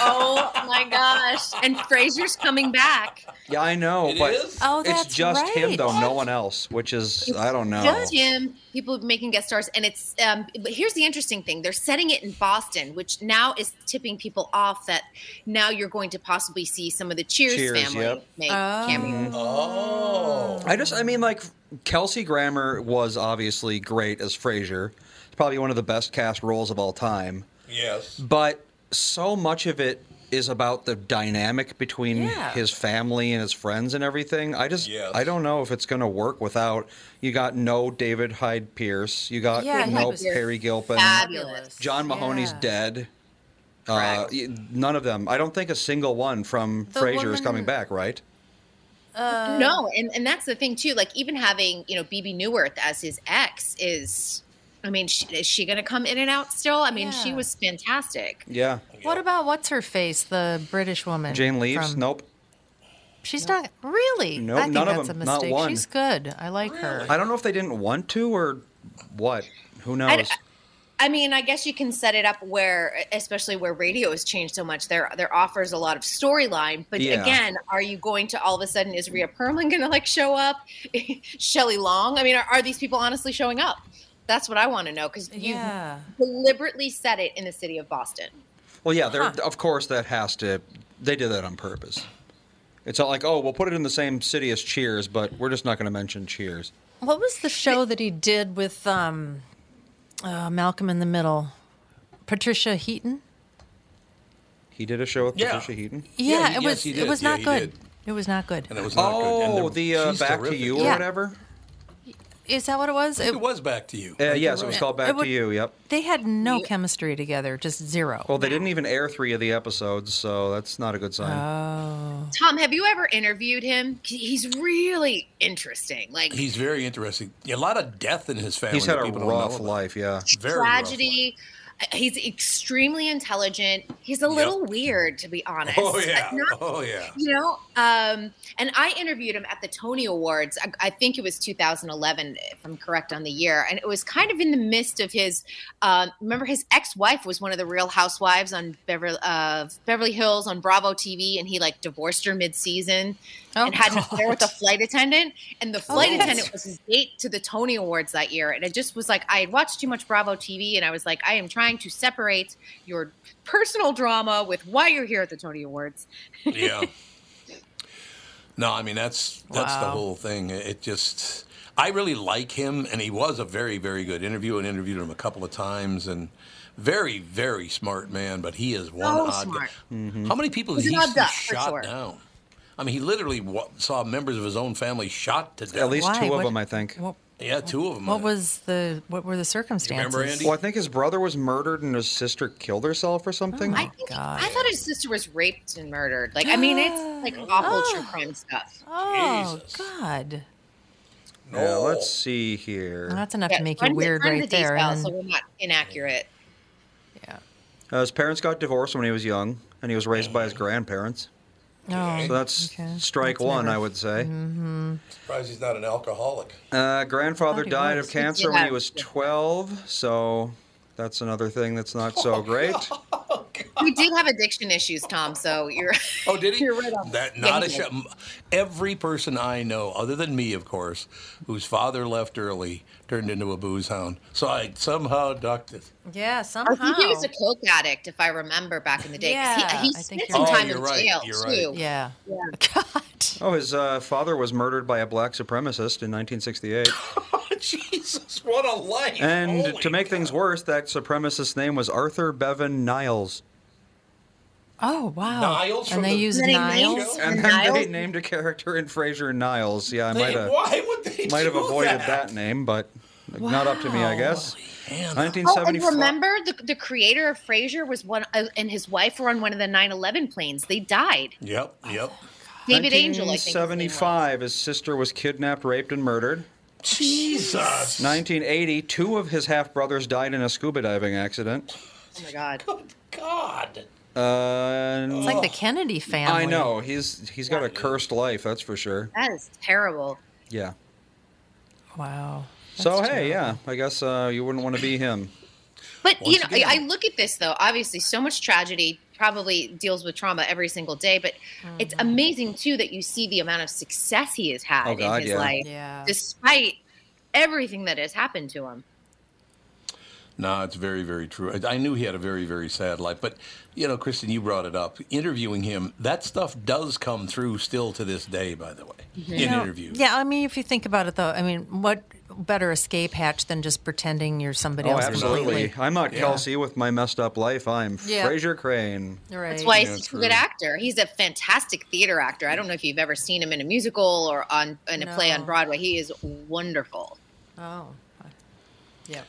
Oh my gosh! And Frasier's coming back. Yeah, I know, It but is? Oh, it's that's just him right. though, no one else. Which is I don't know. Just him. People making guest stars, and it's. Um, but here's the interesting thing: they're setting it in Boston, which now is tipping people off that now you're going to possibly see some of the Cheers, Cheers, family yep. make Oh. cameos. Oh. I just, I mean, like Kelsey Grammer was obviously great as Frasier. It's probably one of the best cast roles of all time. Yes. But so much of it is about the dynamic between Yeah. his family and his friends and everything. I just Yes. I don't know if it's going to work without you got no David Hyde Pierce, you got Yeah, no Peri Gilpin, Fabulous. John Mahoney's Yeah. dead. Uh, none of them. I don't think a single one from The Frasier is coming back, right? Uh, no, and, and that's the thing too. Like even having you know Bebe Neuwirth as his ex is, I mean, she, is she going to come in and out still? I mean, she was fantastic. Yeah. What about what's her face, the British woman? Jane Leeves? from- nope. She's not really. Nope, I think none of that's them, a not mistake. one. She's good. I like her. I don't know if they didn't want to or what. Who knows? I, I mean, I guess you can set it up where, especially where radio has changed so much, there there offers a lot of storyline. But Yeah. again, are you going to all of a sudden is Rhea Perlman going to like show up? Shelley Long? I mean, are, are these people honestly showing up? That's what I want to know because you Yeah. deliberately set it in the city of Boston. Well, yeah, there. Of course, that has to. They did that on purpose. It's not like, oh, we'll put it in the same city as Cheers, but we're just not going to mention Cheers. What was the show that he did with um, uh, Malcolm in the Middle? Patricia Heaton. He did a show with Yeah. Patricia Heaton. Yeah, Yeah, he- it yes, was. he it was not he good. did. It was not good. And it was not good. Oh, And the uh, she's Back to. You or Yeah. whatever. Is that what it was? It was back to you. Uh, yes, it was called Back It would- to You. Yep. They had no chemistry together, just zero. Well, they didn't even air three of the episodes, so that's not a good sign. Oh. Tom, have you ever interviewed him? He's really interesting. Like He's very interesting. A lot of death in his family. He's had a people don't rough life. Yeah. Very rough tragedy. He's extremely intelligent. He's a little weird, to be honest. Oh yeah. Not- Oh yeah. you know, um, and I interviewed him at the Tony Awards. I, I think it was 2011, if I'm correct on the year, and it was kind of in the midst of his. Um, remember, his ex-wife was one of the Real Housewives on Beverly, uh, Beverly Hills on Bravo TV, and he like divorced her mid-season Oh, and had an affair with a flight attendant. And the flight Oh. attendant was his date to the Tony Awards that year, and it just was like I had watched too much Bravo TV, and I was like, I am trying to separate your personal drama with why you're here at the Tony Awards. yeah. No, I mean that's that's the whole thing. It just I really like him, and he was a very very good interview, and interviewed him a couple of times, and very very smart man. But he is one So odd. smart. Guy. How many people He's did he see duck, shot sure. down? I mean, he literally wa- saw members of his own family shot to death. At least Why? two of What- them, I think. What, yeah, two of them. what was the? What were the circumstances? Andy? Well, I think his brother was murdered and his sister killed herself or something. I think God. I thought his sister was raped and murdered. Like I mean, it's like awful true crime stuff. Oh Jesus. God, Yeah, let's see here. that's enough Yeah, to make you run the- weird the right there. details and so we're not inaccurate. yeah. Uh, his parents got divorced when he was young, and he was raised by his grandparents. Oh, So that's okay. strike That's one, never- I would say. Surprised he's not an alcoholic. Uh, grandfather died was. of cancer when he was 12, so that's another thing that's not so great. We did have addiction issues, Tom. So you're Oh, did he? You're right on. That not he a did. shot. Every person I know, other than me, of course, whose father left early, turned into a booze hound. So I somehow ducked it. Yeah, I somehow. think he was a coke addict, if I remember back in the day. 'cause Yeah, he, he I spent think some right. time Oh, in right, jail you're too. right. Yeah. Yeah. God. Oh, his uh, father was murdered by a black supremacist in 1968. Jesus, what a life! And Holy to make things worse, that supremacist's name was Arthur Bevan Niles. Oh wow. Niles and they the- use Isn't he Niles. Niles? And And then they named a character in Frasier Niles. Yeah, I They- might have why would they might have avoided that? that name, but not up to me, I guess. Man, Oh, and remember the, the creator of Frasier was one, uh, and his wife were on one of the 9/11 planes. They died. Yep, yep. David Angell, I think. his 1975, his sister was kidnapped, raped, and murdered. Jesus. 1980, two of his half brothers died in a scuba diving accident. Oh my God. Good God. Uh, It's like the Kennedy family. I know he's he's got a cursed life, that's for sure. That is terrible. Yeah. Wow. so That's hey, terrible. yeah, I guess uh, you wouldn't want to be him. But you know, again- I I look at this though. Obviously, so much tragedy probably deals with trauma every single day. But it's amazing too that you see the amount of success he has had Oh, God, in his yeah. life, Yeah. despite everything that has happened to him. No, it's very, very true. I, I knew he had a very, very sad life. But, you know, Kristen, you brought it up. Interviewing him, that stuff does come through still to this day, by the way, in You know, interviews. Yeah, I mean, if you think about it, though, I mean, what better escape hatch than just pretending you're somebody Oh, else absolutely. completely. I'm not Yeah. Kelsey with my messed up life. I'm Yeah. Frasier Crane. Right. That's why he's such a good actor. He's a fantastic theater actor. I don't know if you've ever seen him in a musical or on in a play on Broadway. He is wonderful. Oh. Yeah.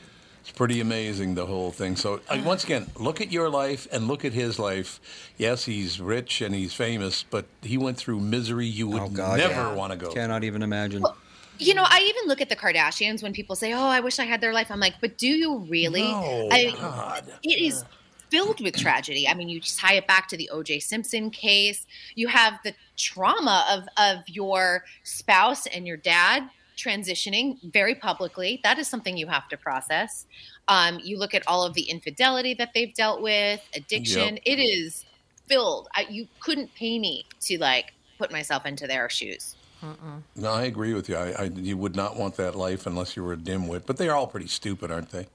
It's pretty amazing, the whole thing. So, uh, once again, look at your life and look at his life. Yes, he's rich and he's famous, but he went through misery you would Oh, God, never yeah. want to go. Cannot even imagine. You know, I even look at the Kardashians when people say, "Oh, I wish I had their life." I'm like, "But do you really?" No, I, God. It is filled with tragedy. I mean, you tie it back to the O.J. Simpson case. You have the trauma of of your spouse and your dad transitioning very publicly. That is something you have to process. Um, you look at all of the infidelity that they've dealt with, addiction. Yep. It is filled. I, you couldn't pay me to like put myself into their shoes. No, I agree with you. I, I, you would not want that life unless you were a dimwit. But they're all pretty stupid, aren't they?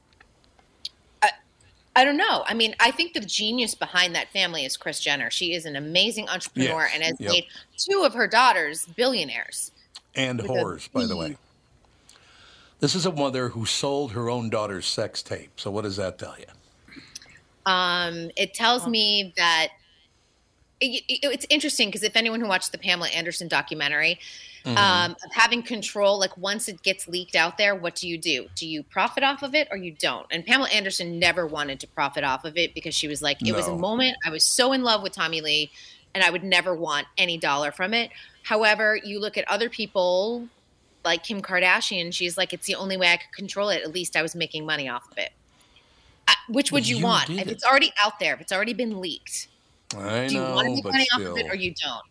I don't know. I mean, I think the genius behind that family is Kris Jenner. She is an amazing entrepreneur Yes. and has Yep. made two of her daughters billionaires. And With whores, by the way. This is a mother who sold her own daughter's sex tape. So, what does that tell you? Um, it tells me that it, it- it's interesting because if anyone who watched the Pamela Anderson documentary, Mm-hmm. um, of having control, like once it gets leaked out there, what do you do? Do you profit off of it or you don't? And Pamela Anderson never wanted to profit off of it because she was like, it was a moment. I was so in love with Tommy Lee, and I would never want any dollar from it. However, you look at other people like Kim Kardashian, she's like, it's the only way I could control it. At least I was making money off of it. Uh, which would you, you want? If it. it's already out there, if it's already been leaked, I do you know, want to make money still. off of it or you don't?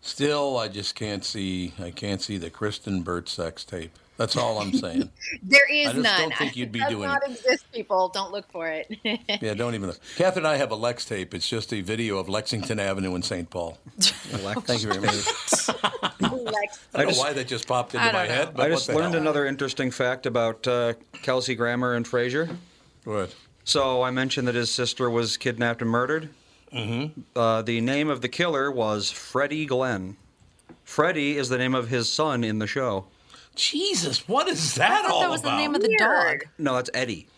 Still, I just can't see. I can't see the Kristen Burt sex tape. That's all I'm saying. There is none. I just none. don't think you'd be it does doing not it. exist, people. Don't look for it. Yeah, don't even look. Catherine and I have a Lex tape. It's just a video of Lexington Avenue in St. Paul. Thank you very much. I don't know just- why that just popped into my don't head. But I just learned hell? another interesting fact about uh, Kelsey Grammer and Frasier. What? So I mentioned that his sister was kidnapped and murdered. Mm-hmm. Uh, the name of the killer was Freddie Glenn. Freddie is the name of his son in the show. Jesus, what is that I thought that was the name of the dog. No, that's Eddie.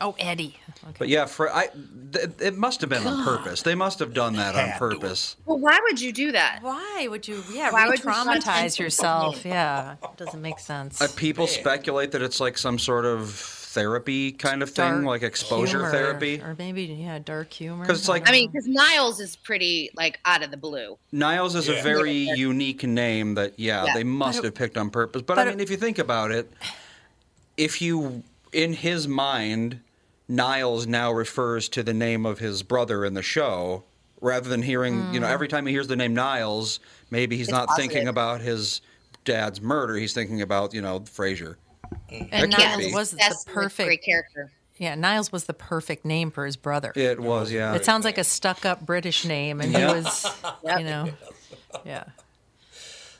Oh, Eddie. But yeah, for I, th- it must have been on purpose. They must have done that on purpose. well, why would you do that? Why would you? Yeah, Why would you re-traumatize traumatize yourself. Yeah, it doesn't make sense. Uh, people speculate that it's like some sort of therapy kind of thing, Dark like exposure humor, therapy. or maybe yeah, dark humor. Because it's like- I mean, because Niles is pretty like out of the blue. Niles is Yeah. a very unique name that, yeah, Yeah. they must But it- have picked on purpose. But, but I it- mean, if you think about it, if you, in his mind, Niles now refers to the name of his brother in the show, rather than hearing, you know, Mm. every time he hears the name Niles, maybe he's It's not positive. thinking about his dad's murder. He's thinking about, you know, Frasier. And That Niles be. was the perfect great character. Yeah, Niles was the perfect name for his brother. It was, yeah. It sounds like a stuck-up British name, and Yeah. he was, you know, yeah.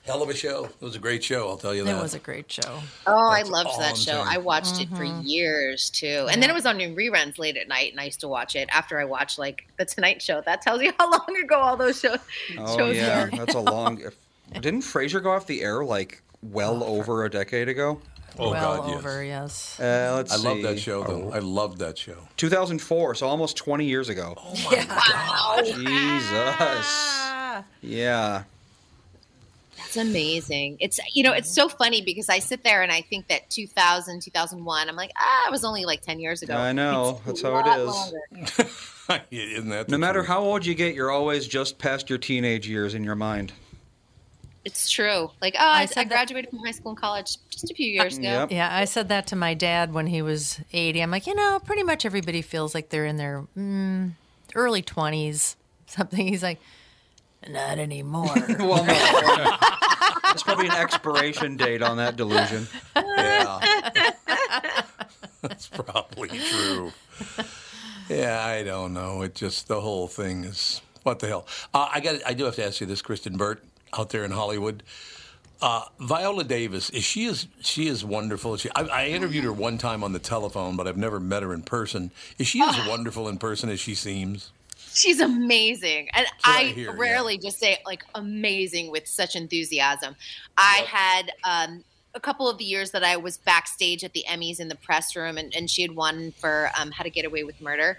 Hell of a show. It was a great show. I'll tell you that. It was a great show. Oh, I loved that I'm show. saying. I watched it for Mhm. years too, and then it was on in reruns late at night, and I used to watch it after I watched like the Tonight Show. That tells you how long ago all those shows Oh, shows yeah. were. That's a long. Didn't Frasier go off the air like well over a decade ago? Oh, well God, yes. over, yes. Uh, let's I love that show, though. Oh. I loved that show. 2004, so almost 20 years ago. Wow, Jesus. Yeah. that's amazing. It's you know it's so funny because I sit there and I think that 2000 2001. I'm like ah, it was only like 10 years ago. I know. It's That's how it is. is. longer. Isn't that No matter truth? how old you get, you're always just past your teenage years in your mind. It's true. Like oh, I, I, said that- graduated from high school and college just a few years ago. Yep. Yeah, I said that to my dad when he was 80. I'm like, you know, pretty much everybody feels like they're in their mm, early 20s, something. He's like, not anymore. well, no. There's probably an expiration date on that delusion. Yeah. That's probably true. Yeah, I don't know. It just the whole thing is what the hell. Uh, I got. I do have to ask you this, Kristen Burt, out there in Hollywood. Uh, Viola Davis is she is she is wonderful. She, I, I interviewed her one time on the telephone, but I've never met her in person. Is she as wonderful in person as she seems? She's amazing. And what I I, hear, yeah. rarely just say like amazing with such enthusiasm. I had um a couple of the years that I was backstage at the Emmys in the press room, and, and she had won for um, How to Get Away with Murder.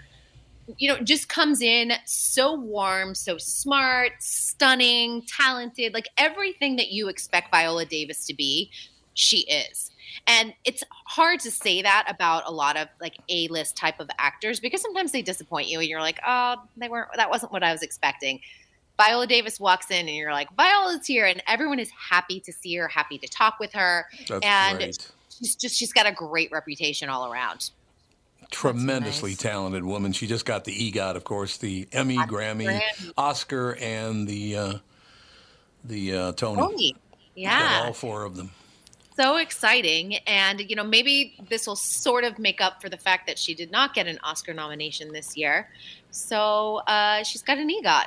You know, just comes in so warm, so smart, stunning, talented, like everything that you expect Viola Davis to be, she is. And it's hard to say that about a lot of like A list type of actors because sometimes they disappoint you and you're like, oh, they weren't, that wasn't what I was expecting. Viola Davis walks in and you're like, Viola's here, and everyone is happy to see her, happy to talk with her. That's and great. she's just she's got a great reputation all around. Tremendously talented woman. She just got the EGOT, of course, the Emmy, Grammy, Grammy. Oscar, and the uh, the uh, Tony. Tony. Yeah. all four of them. So exciting. And, you know, maybe this will sort of make up for the fact that she did not get an Oscar nomination this year. So uh, she's got an EGOT.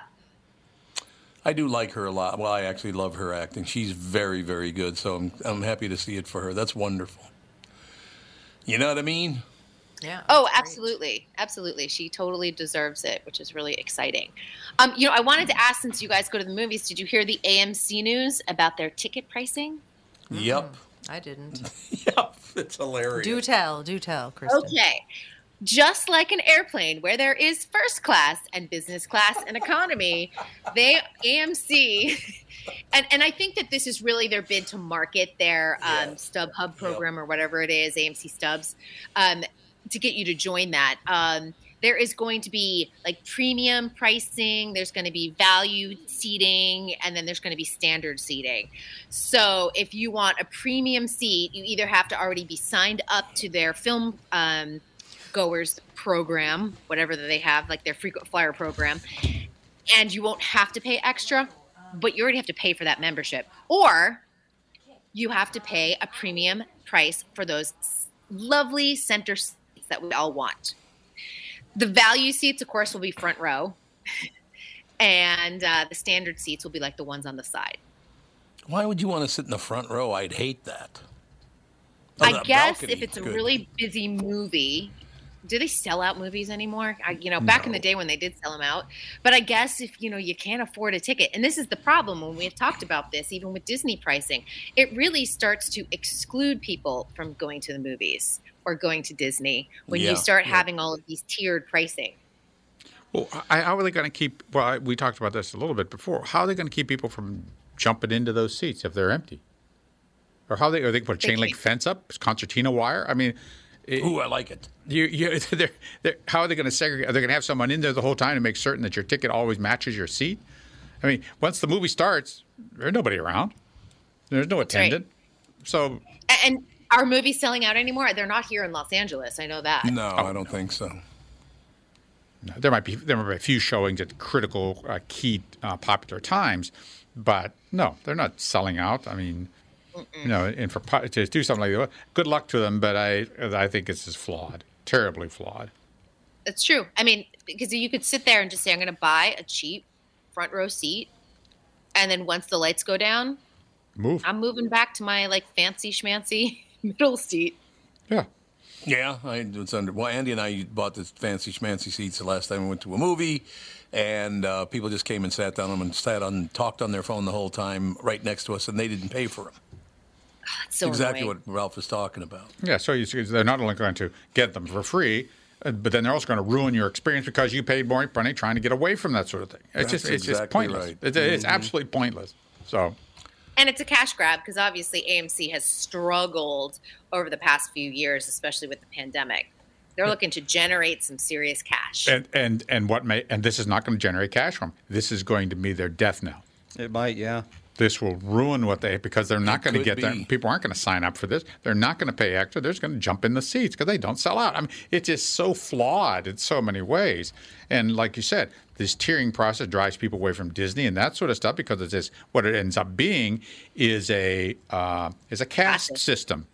I do like her a lot. Well, I actually love her acting. She's very, very good. So I'm, I'm happy to see it for her. That's wonderful. You know what I mean? Yeah. Oh, absolutely. Absolutely. She totally deserves it, which is really exciting. Um, you know, I wanted to ask since you guys go to the movies, did you hear the AMC news about their ticket pricing? Yep. I didn't. yep. It's hilarious. Do tell, do tell, Kristen. Okay. Just like an airplane where there is first class and business class and economy, they AMC and and I think that this is really their bid to market their um, StubHub program or whatever it is, AMC Stubs, um, to get you to join that. Um, there is going to be like premium pricing, there's going to be value seating, and then there's going to be standard seating. So if you want a premium seat, you either have to already be signed up to their film um, goers program, whatever that they have, like their frequent flyer program, and you won't have to pay extra, but you already have to pay for that membership. Or you have to pay a premium price for those lovely center that we all want. The value seats, of course, will be front row, and uh, the standard seats will be like the ones on the side. Why would you want to sit in the front row? I'd hate that. Oh, I guess balcony, if it's a good. really busy movie, do they sell out movies anymore? I, you know, back in the day when they did sell them out. But I guess if you know you can't afford a ticket, and this is the problem when we have talked about this, even with Disney pricing, it really starts to exclude people from going to the movies or going to Disney when Yeah, you start yeah. having all of these tiered pricing. Well, I, how are they going to keep? Well, I, we talked about this a little bit before. How are they going to keep people from jumping into those seats if they're empty? Or how are they are they put a chain link fence up, concertina wire? I mean, Ooh, I like it. You, you, they're, they're, how are they going to segregate? Are they going to have someone in there the whole time to make certain that your ticket always matches your seat? I mean, once the movie starts, there's nobody around. There's no right. attendant. So And are movies selling out anymore? They're not here in Los Angeles. I know that. No, I don't think so. there might be there might be a few showings at critical, uh, key, uh, popular times, but no, they're not selling out. I mean, you know, and for to do something like that, good luck to them. But I I think it's just flawed, terribly flawed. That's true. I mean, because you could sit there and just say, I'm going to buy a cheap front row seat. And then once the lights go down, Move. I'm moving back to my like fancy schmancy middle seat. Yeah, Yeah, I, it's under. Well, Andy and I bought the fancy schmancy seats the last time we went to a movie, and uh, people just came and sat down them and sat on, talked on their phone the whole time right next to us, and they didn't pay for them. That's so exactly annoying. what Ralph was talking about. Yeah, so you, they're not only going to get them for free, uh, but then they're also going to ruin your experience because you paid more money trying to get away from that sort of thing. It's That's just it's exactly just pointless. right. It's, it's Mhm. absolutely pointless. So And it's a cash grab because obviously AMC has struggled over the past few years, especially with the pandemic. They're looking to generate some serious cash. and and and what may and this is not going to generate cash from. This is going to be their death knell. It might, yeah. This will ruin what they because they're not going to get there. People aren't going to sign up for this. They're not going to pay extra. They're just going to jump in the seats because they don't sell out. I mean, it's just so flawed in so many ways. And like you said, this tiering process drives people away from Disney and that sort of stuff because it's just what it ends up being is a uh, is a caste system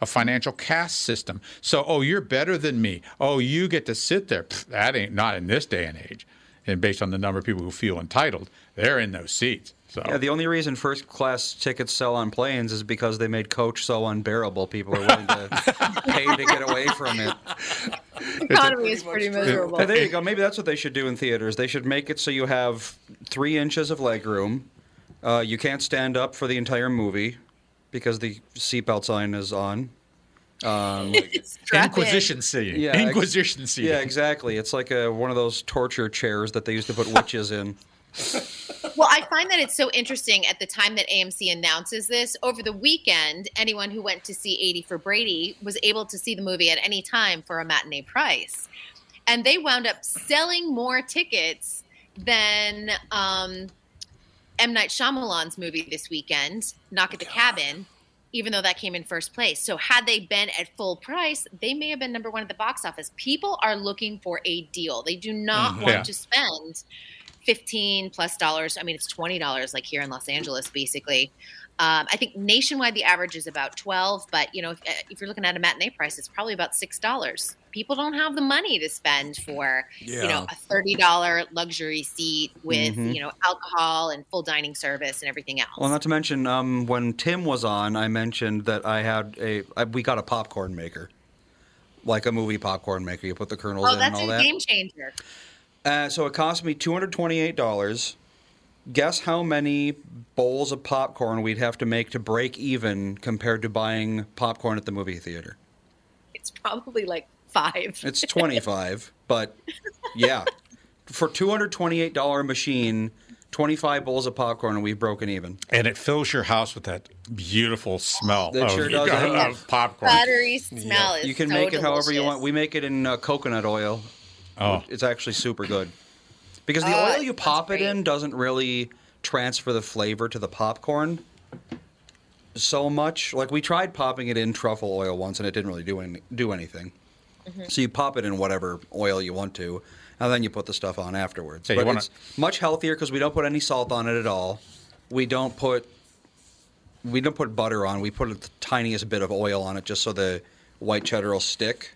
a financial caste system. So, oh, you're better than me. Oh, you get to sit there. Pff, that ain't not in this day and age. And based on the number of people who feel entitled, they're in those seats. So, Yeah, the only reason first class tickets sell on planes is because they made coach so unbearable. People are willing to pay to get away from it. economy is pretty miserable. Hey, there you go. Maybe that's what they should do in theaters. They should make it so you have three inches of leg room. Uh, you can't stand up for the entire movie. because the seatbelt sign is on. Um, Inquisition seating. Yeah, ex- Inquisition seating. Yeah, exactly. It's like a, one of those torture chairs that they used to put witches in. Well, I find that it's so interesting at the time that AMC announces this. Over the weekend, anyone who went to see 80 for Brady was able to see the movie at any time for a matinee price. And they wound up selling more tickets than um, M. Night Shyamalan's movie this weekend, Knock at the Cabin, even though that came in first place. So, had they been at full price, they may have been number one at the box office. People are looking for a deal, they do not Mhm. want Yeah. to spend 15 plus dollars. I mean, it's $20 like here in Los Angeles, basically. Um, I think nationwide the average is about 12, but you know, if, if you're looking at a matinee price, it's probably about $6. People don't have the money to spend for, you know, a $30 luxury seat with, Mhm. you know, alcohol and full dining service and everything else. Well, not to mention, um, when Tim was on, I mentioned that I had a I, we got a popcorn maker, like a movie popcorn maker. You put the kernels oh, in and that's all a that. game changer. Uh, so it cost me two hundred twenty-eight dollars. Guess how many bowls of popcorn we'd have to make to break even compared to buying popcorn at the movie theater? It's probably like five. It's twenty-five, but yeah, for two hundred twenty-eight dollar machine, twenty-five bowls of popcorn, and we've broken even. And it fills your house with that beautiful smell It of, sure does. of popcorn. Buttery smell is You can so make it however you want. We make it in uh, coconut oil. Oh. It's actually super good. Because the Oh, oil you pop it in doesn't really transfer the flavor to the popcorn so much. Like we tried popping it in truffle oil once and it didn't really do any, do anything. Mm-hmm. So you pop it in whatever oil you want to, and then you put the stuff on afterwards. Yeah, you but wanna- it's much healthier because we don't put any salt on it at all. We don't put we don't put butter on. We put the tiniest bit of oil on it just so the white cheddar will stick.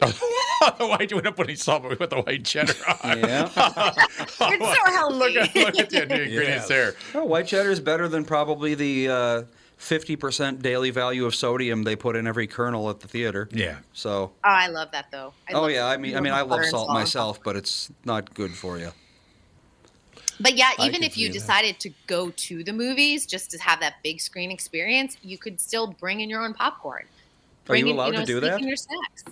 Why do we not put any salt? but We put the white cheddar on. Yeah. It's so healthy. Look at, look at the ingredients there. Oh, white cheddar is better than probably the uh, fifty percent daily value of sodium they put in every kernel at the theater. Yeah. So. Oh, I love that though. I oh love yeah, I mean, I mean, I love salt salt. myself, but it's not good for you. But yeah, even if you see that. decided to go to the movies just to have that big screen experience, you could still bring in your own popcorn. Are Bring you in, allowed know, to do that? your snacks.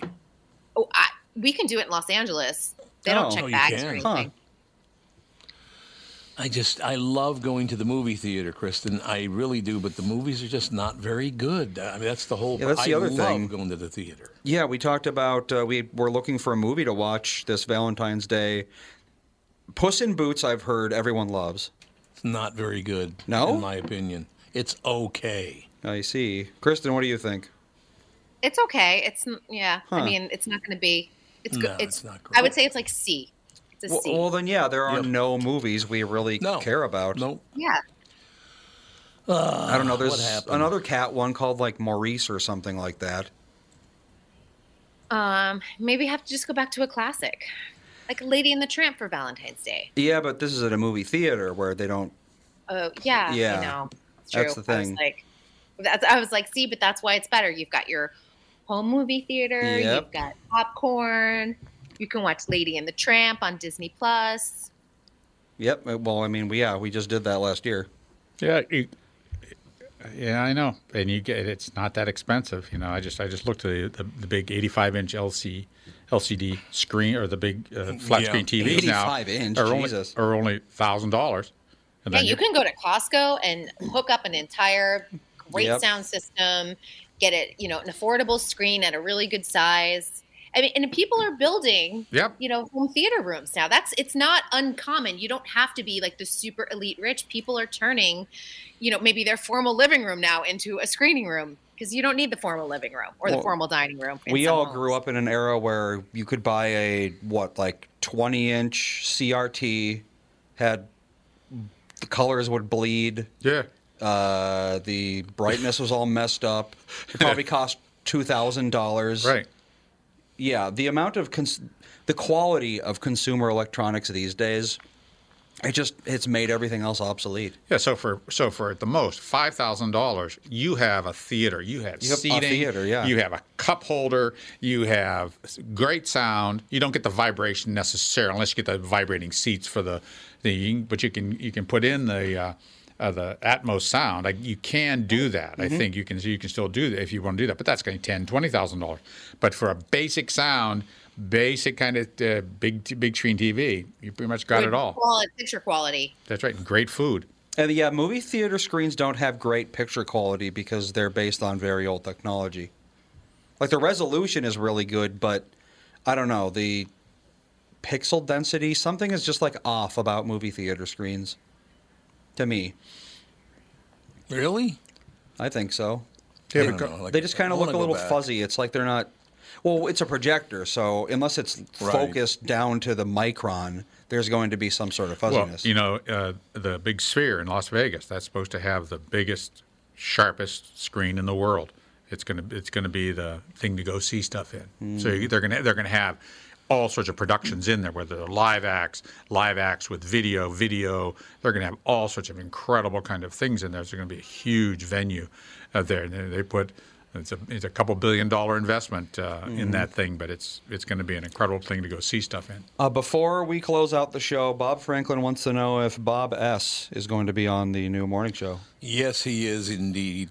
Oh, I, we can do it in Los Angeles. They don't Oh. check Oh, bags can. or Huh. anything. I just I love going to the movie theater, Kristen. I really do, but the movies are just not very good. I mean, that's the whole. Yeah, that's the I other love thing. going to the theater. Yeah, we talked about uh, we were looking for a movie to watch this Valentine's Day. Puss in Boots, I've heard everyone loves. It's not very good. No? in my opinion, it's okay. I see. Kristen, what do you think? It's okay. It's yeah. Huh. I mean, it's not going to be. It's good. No, it's, it's not Great. I would say it's like C. It's a Well, C. well, then, yeah, there are no movies we really care about. No. yeah. Uh, I don't know. There's another cat one called like Maurice or something like that. Um, maybe have to just go back to a classic, like Lady and the Tramp for Valentine's Day. Yeah, but this is at a movie theater where they don't. Oh yeah, Yeah, I know. It's true. that's the I was thing. like, that's, I was like, see, but that's why it's better. You've got your home movie theater. Yep. You've got popcorn. You can watch Lady and the Tramp on Disney Plus. Yep. uh, Well, I mean, we, yeah, we just did that last year. Yeah, you, yeah, I know, and you get it's not that expensive. You know, I just I just looked at the, the, the big 85 inch LC LCD screen or the big uh, flat Yeah. screen TVs now 85 inch, are only Jesus. are only thousand dollars. Yeah, you can go to Costco and hook up an entire great Yep. sound system, get it, you know, an affordable screen at a really good size. I mean, and people are building, Yep. you know, home theater rooms now. That's it's not uncommon. You don't have to be like the super elite rich. People are turning, you know, maybe their formal living room now into a screening room because you don't need the formal living room or the formal dining room. We all homes. grew up in an era where you could buy a what like 20 inch CRT, had the colors would bleed. Yeah. Uh, the brightness was all messed up. It probably cost two thousand dollars. Right. Yeah, the amount of cons- the quality of consumer electronics these days, it just it's made everything else obsolete. Yeah, so for so for at the most five thousand dollars, you have a theater, you have You have a seating, theater, yeah. you have a cup holder, you have great sound. You don't get the vibration necessarily unless you get the vibrating seats for the thing. But you can you can put in the uh, uh, the Atmos sound, like you can do that. I Mhm. think you can you can still do that if you want to do that, but that's going to be ten, twenty thousand dollars. But for a basic sound, basic kind of uh, big big screen TV, you pretty much got Good it all. Quality, picture quality. That's right. Great food. And yeah, movie theater screens don't have great picture quality because they're based on very old technology. Like the resolution is really good, but I don't know the pixel density. Something is just like off about movie theater screens. To me, Really? I think so. They, but go- like, they just kind I of look wanna a go little back. fuzzy. It's like they're not. Well, it's a projector, so unless it's Right. focused down to the micron, there's going to be some sort of Well, fuzziness. you know, uh, the big sphere in Las Vegas, that's supposed to have the biggest, sharpest screen in the world. It's gonna it's gonna be the thing to go see stuff in. So Mm. they're gonna they're gonna have all sorts of productions in there, whether they're live acts, live acts with video, video. They're gonna have all sorts of incredible kind of things in there. It's gonna be a huge venue uh, there. And they put it's a it's a couple billion dollar investment uh, in Mhm. that thing, but it's it's going to be an incredible thing to go see stuff in. Uh, before we close out the show, Bob Franklin wants to know if Bob S. is going to be on the new morning show. Yes, he is indeed.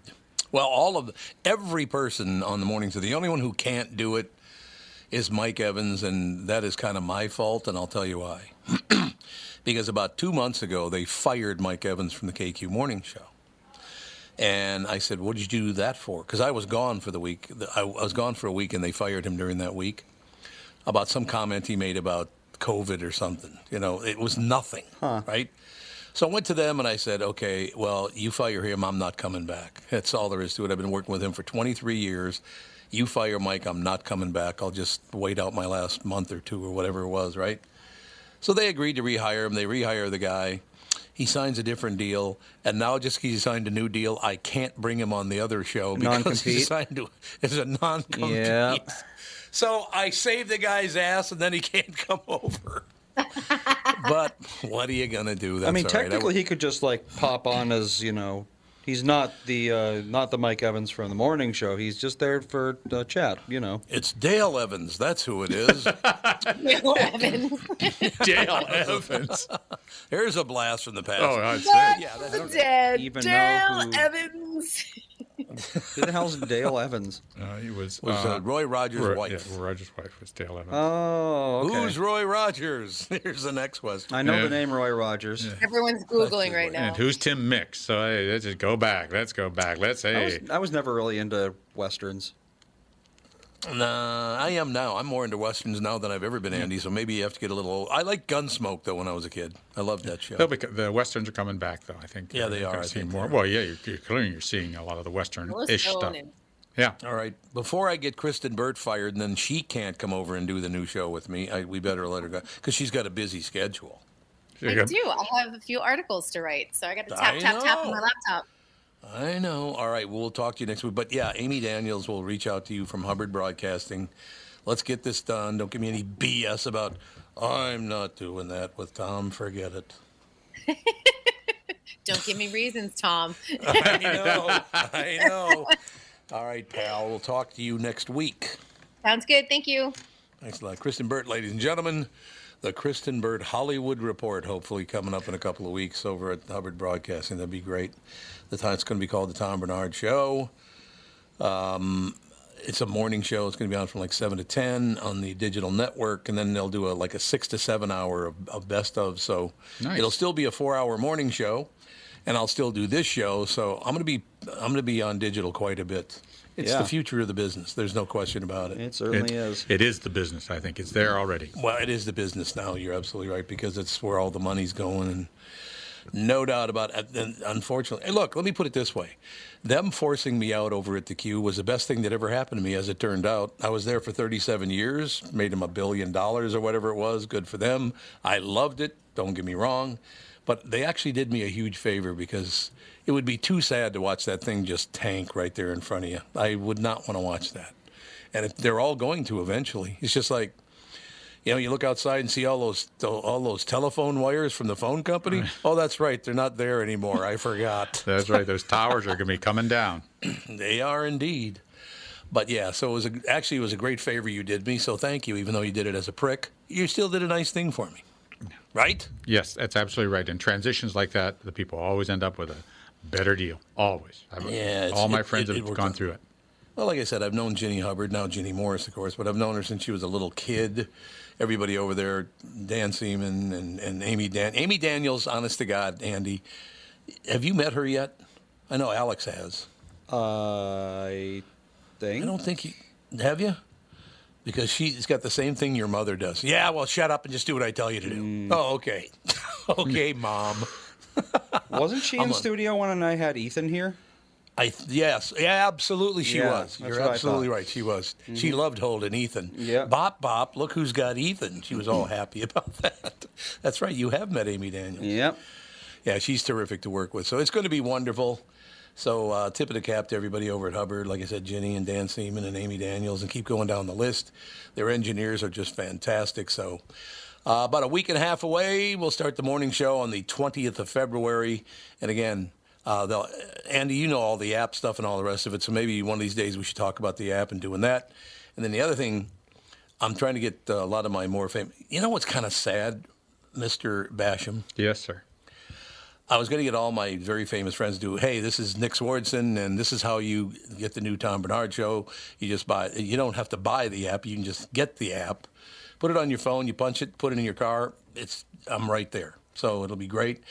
Well, all of every person on the morning show. The only one who can't do it is Mike Evans, and that is kind of my fault, and I'll tell you why. because about two months ago, they fired Mike Evans from the KQ Morning Show. And I said, "What did you do that for?" Because I was gone for the week. I was gone for a week, and they fired him during that week about some comment he made about COVID or something. You know, it was nothing, right? So I went to them and I said, "Okay, well, you fire him. I'm not coming back. That's all there is to it. I've been working with him for 23 years. You fire Mike. I'm not coming back. I'll just wait out my last month or two or whatever it was, right?" So they agreed to rehire him. They rehire the guy. He signs a different deal, and now just 'cause he signed a new deal, I can't bring him on the other show because Non-compete? he's signed to it's a non-compete. Yeah. So I saved the guy's ass, and then he can't come over. but what are you gonna do? That's I mean, all right. technically, he could just like pop on as you know. He's not the uh, not the Mike Evans from the morning show. He's just there for uh, chat. You know. It's Dale Evans. That's who it is. Dale Evans. Dale Evans. There's a blast from the past. Oh, I'd say. Yeah, that's Dead even Dale who- Evans. Who the hell's Dale Evans? Uh, he was, Was, uh, Roy Rogers' Roy- wife. Yeah, Roy Rogers' wife was Dale Evans. Oh, okay. Who's Roy Rogers? Here's the next question. I know Yeah. the name Roy Rogers. Everyone's googling right now. And who's Tom Mix? So hey, let's just go back. Let's go back. Let's I hey. was, I was never really into westerns. Nah, I am now. I'm more into westerns now than I've ever been, Andy. So maybe you have to get a little. Old. I like Gunsmoke though. When I was a kid, I loved that show. Be, the westerns are coming back, though. I think. Yeah, Uh, they you're are, gonna I see more. are. Well, yeah, you're, you're clearly you're seeing a lot of the western-ish stuff. Yeah. All right. Before I get Kristen Burt fired, and then she can't come over and do the new show with me, I, we better let her go because she's got a busy schedule. I do. I have a few articles to write, so I got to tap, tap, tap on my laptop. I know. All right. We'll talk to you next week. But yeah, Amy Daniels will reach out to you from Hubbard Broadcasting. Let's get this done. Don't give me any BS about, I'm not doing that with Tom. Forget it. Don't give me reasons, Tom. I know. I know. All right, pal. We'll talk to you next week. Sounds good. Thank you. Thanks a lot. Kristen Burt, ladies and gentlemen. The Kristen Burt Hollywood Report, hopefully coming up in a couple of weeks over at Hubbard Broadcasting. That'd be great. The time it's going to be called the Tom Barnard Show. Um, it's a morning show. It's going to be on from like seven to ten on the digital network, and then they'll do a like a six to seven hour of, of best of. So Nice. it'll still be a four hour morning show, and I'll still do this show. So I'm going to be I'm going to be on digital quite a bit. It's Yeah. the future of the business. There's no question about it. It certainly It- is. It is the business. I think it's there already. Well, it is the business now. You're absolutely right because it's where all the money's going, and no doubt about it. And unfortunately, hey, look, let me put it this way: them forcing me out over at the Q was the best thing that ever happened to me. As it turned out, I was there for 37 years, made them a billion dollars or whatever it was. Good for them. I loved it. Don't get me wrong, but they actually did me a huge favor because it would be too sad to watch that thing just tank right there in front of you. I would not want to watch that. And if they're all going to eventually, it's just like you know, you look outside and see all those all those telephone wires from the phone company. Oh, that's right, they're not there anymore. I forgot. That's right. Those towers are going to be coming down. they are indeed. But yeah, so it was a, actually it was a great favor you did me. So thank you, even though you did it as a prick. You still did a nice thing for me. right? Yes, that's absolutely right. In transitions like that, the people always end up with a better deal. Always. I've- Yeah, all my it- friends it- it have worked gone out. through it. Well, like I said, I've known Ginny Hubbard, now Ginny Morris, of course, but I've known her since she was a little kid. Everybody over there, Dan Seaman and, and Amy Dan Amy Daniels, honest to God, Andy. Have you met her yet? I know Alex has. I think. I don't think you have you? Because she's got the same thing your mother does. Yeah, well, shut up and just do what I tell you to do. Mm. Oh, okay. okay, mom. Wasn't she in a- studio when I had Ethan here? I th- yes, yeah, absolutely, she Yeah, was. You're absolutely right. She was. She Mhm. loved holding Ethan. Yeah. Bop bop. Look who's got Ethan. She was all happy about that. That's right. You have met Amy Daniels. Yep. Yeah, she's terrific to work with. So it's going to be wonderful. So uh, tip of the cap to everybody over at Hubbard. Like I said, Ginny and Dan Seaman and Amy Daniels, and keep going down the list. Their engineers are just fantastic. So. Uh, about a week and a half away, we'll start the morning show on the 20th of February. And again, uh, they'll- Andy, you know all the app stuff and all the rest of it. So maybe one of these days we should talk about the app and doing that. And then the other thing, I'm trying to get uh, a lot of my more famous. You know what's kind of sad, Mr. Basham? Yes, sir. I was going to get all my very famous friends to do. Hey, this is Nick Swardson, and this is how you get the new Tom Barnard show. You just buy. You don't have to buy the app. You can just get the app, put it on your phone. You punch it, put it in your car. It's I'm right there. So it'll be great.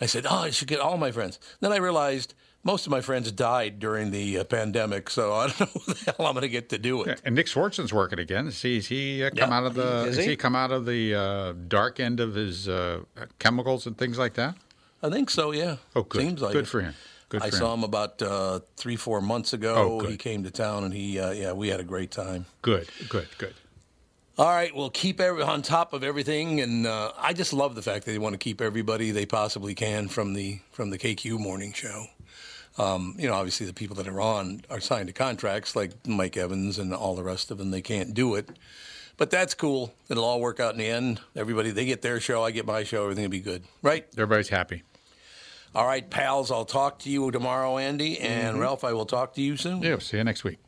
I said, oh, I should get all my friends. Then I realized most of my friends died during the uh, pandemic, so I don't know who the hell I'm going to get to do it. And Nick Swardson's working again. Is he, is he uh, come Yeah. out of the? Is he? he come out of the uh, dark end of his uh, chemicals and things like that? I think so. Yeah. Oh, good. Seems like good it. for him. Good I for saw him. him about uh, three, four months ago. Oh, good. he came to town, and he, uh, yeah, we had a great time. Good, good, good. All right, we'll keep every, on top of everything, and uh, I just love the fact that they want to keep everybody they possibly can from the from the KQ morning show. Um, you know, obviously the people that are on are signed to contracts like Mike Evans and all the rest of them. They can't do it, but that's cool. It'll all work out in the end. Everybody they get their show, I get my show. Everything will be good, right? Everybody's happy. All right, pals. I'll talk to you tomorrow, Andy and Mhm. Ralph. I will talk to you soon. Yeah, see you next week.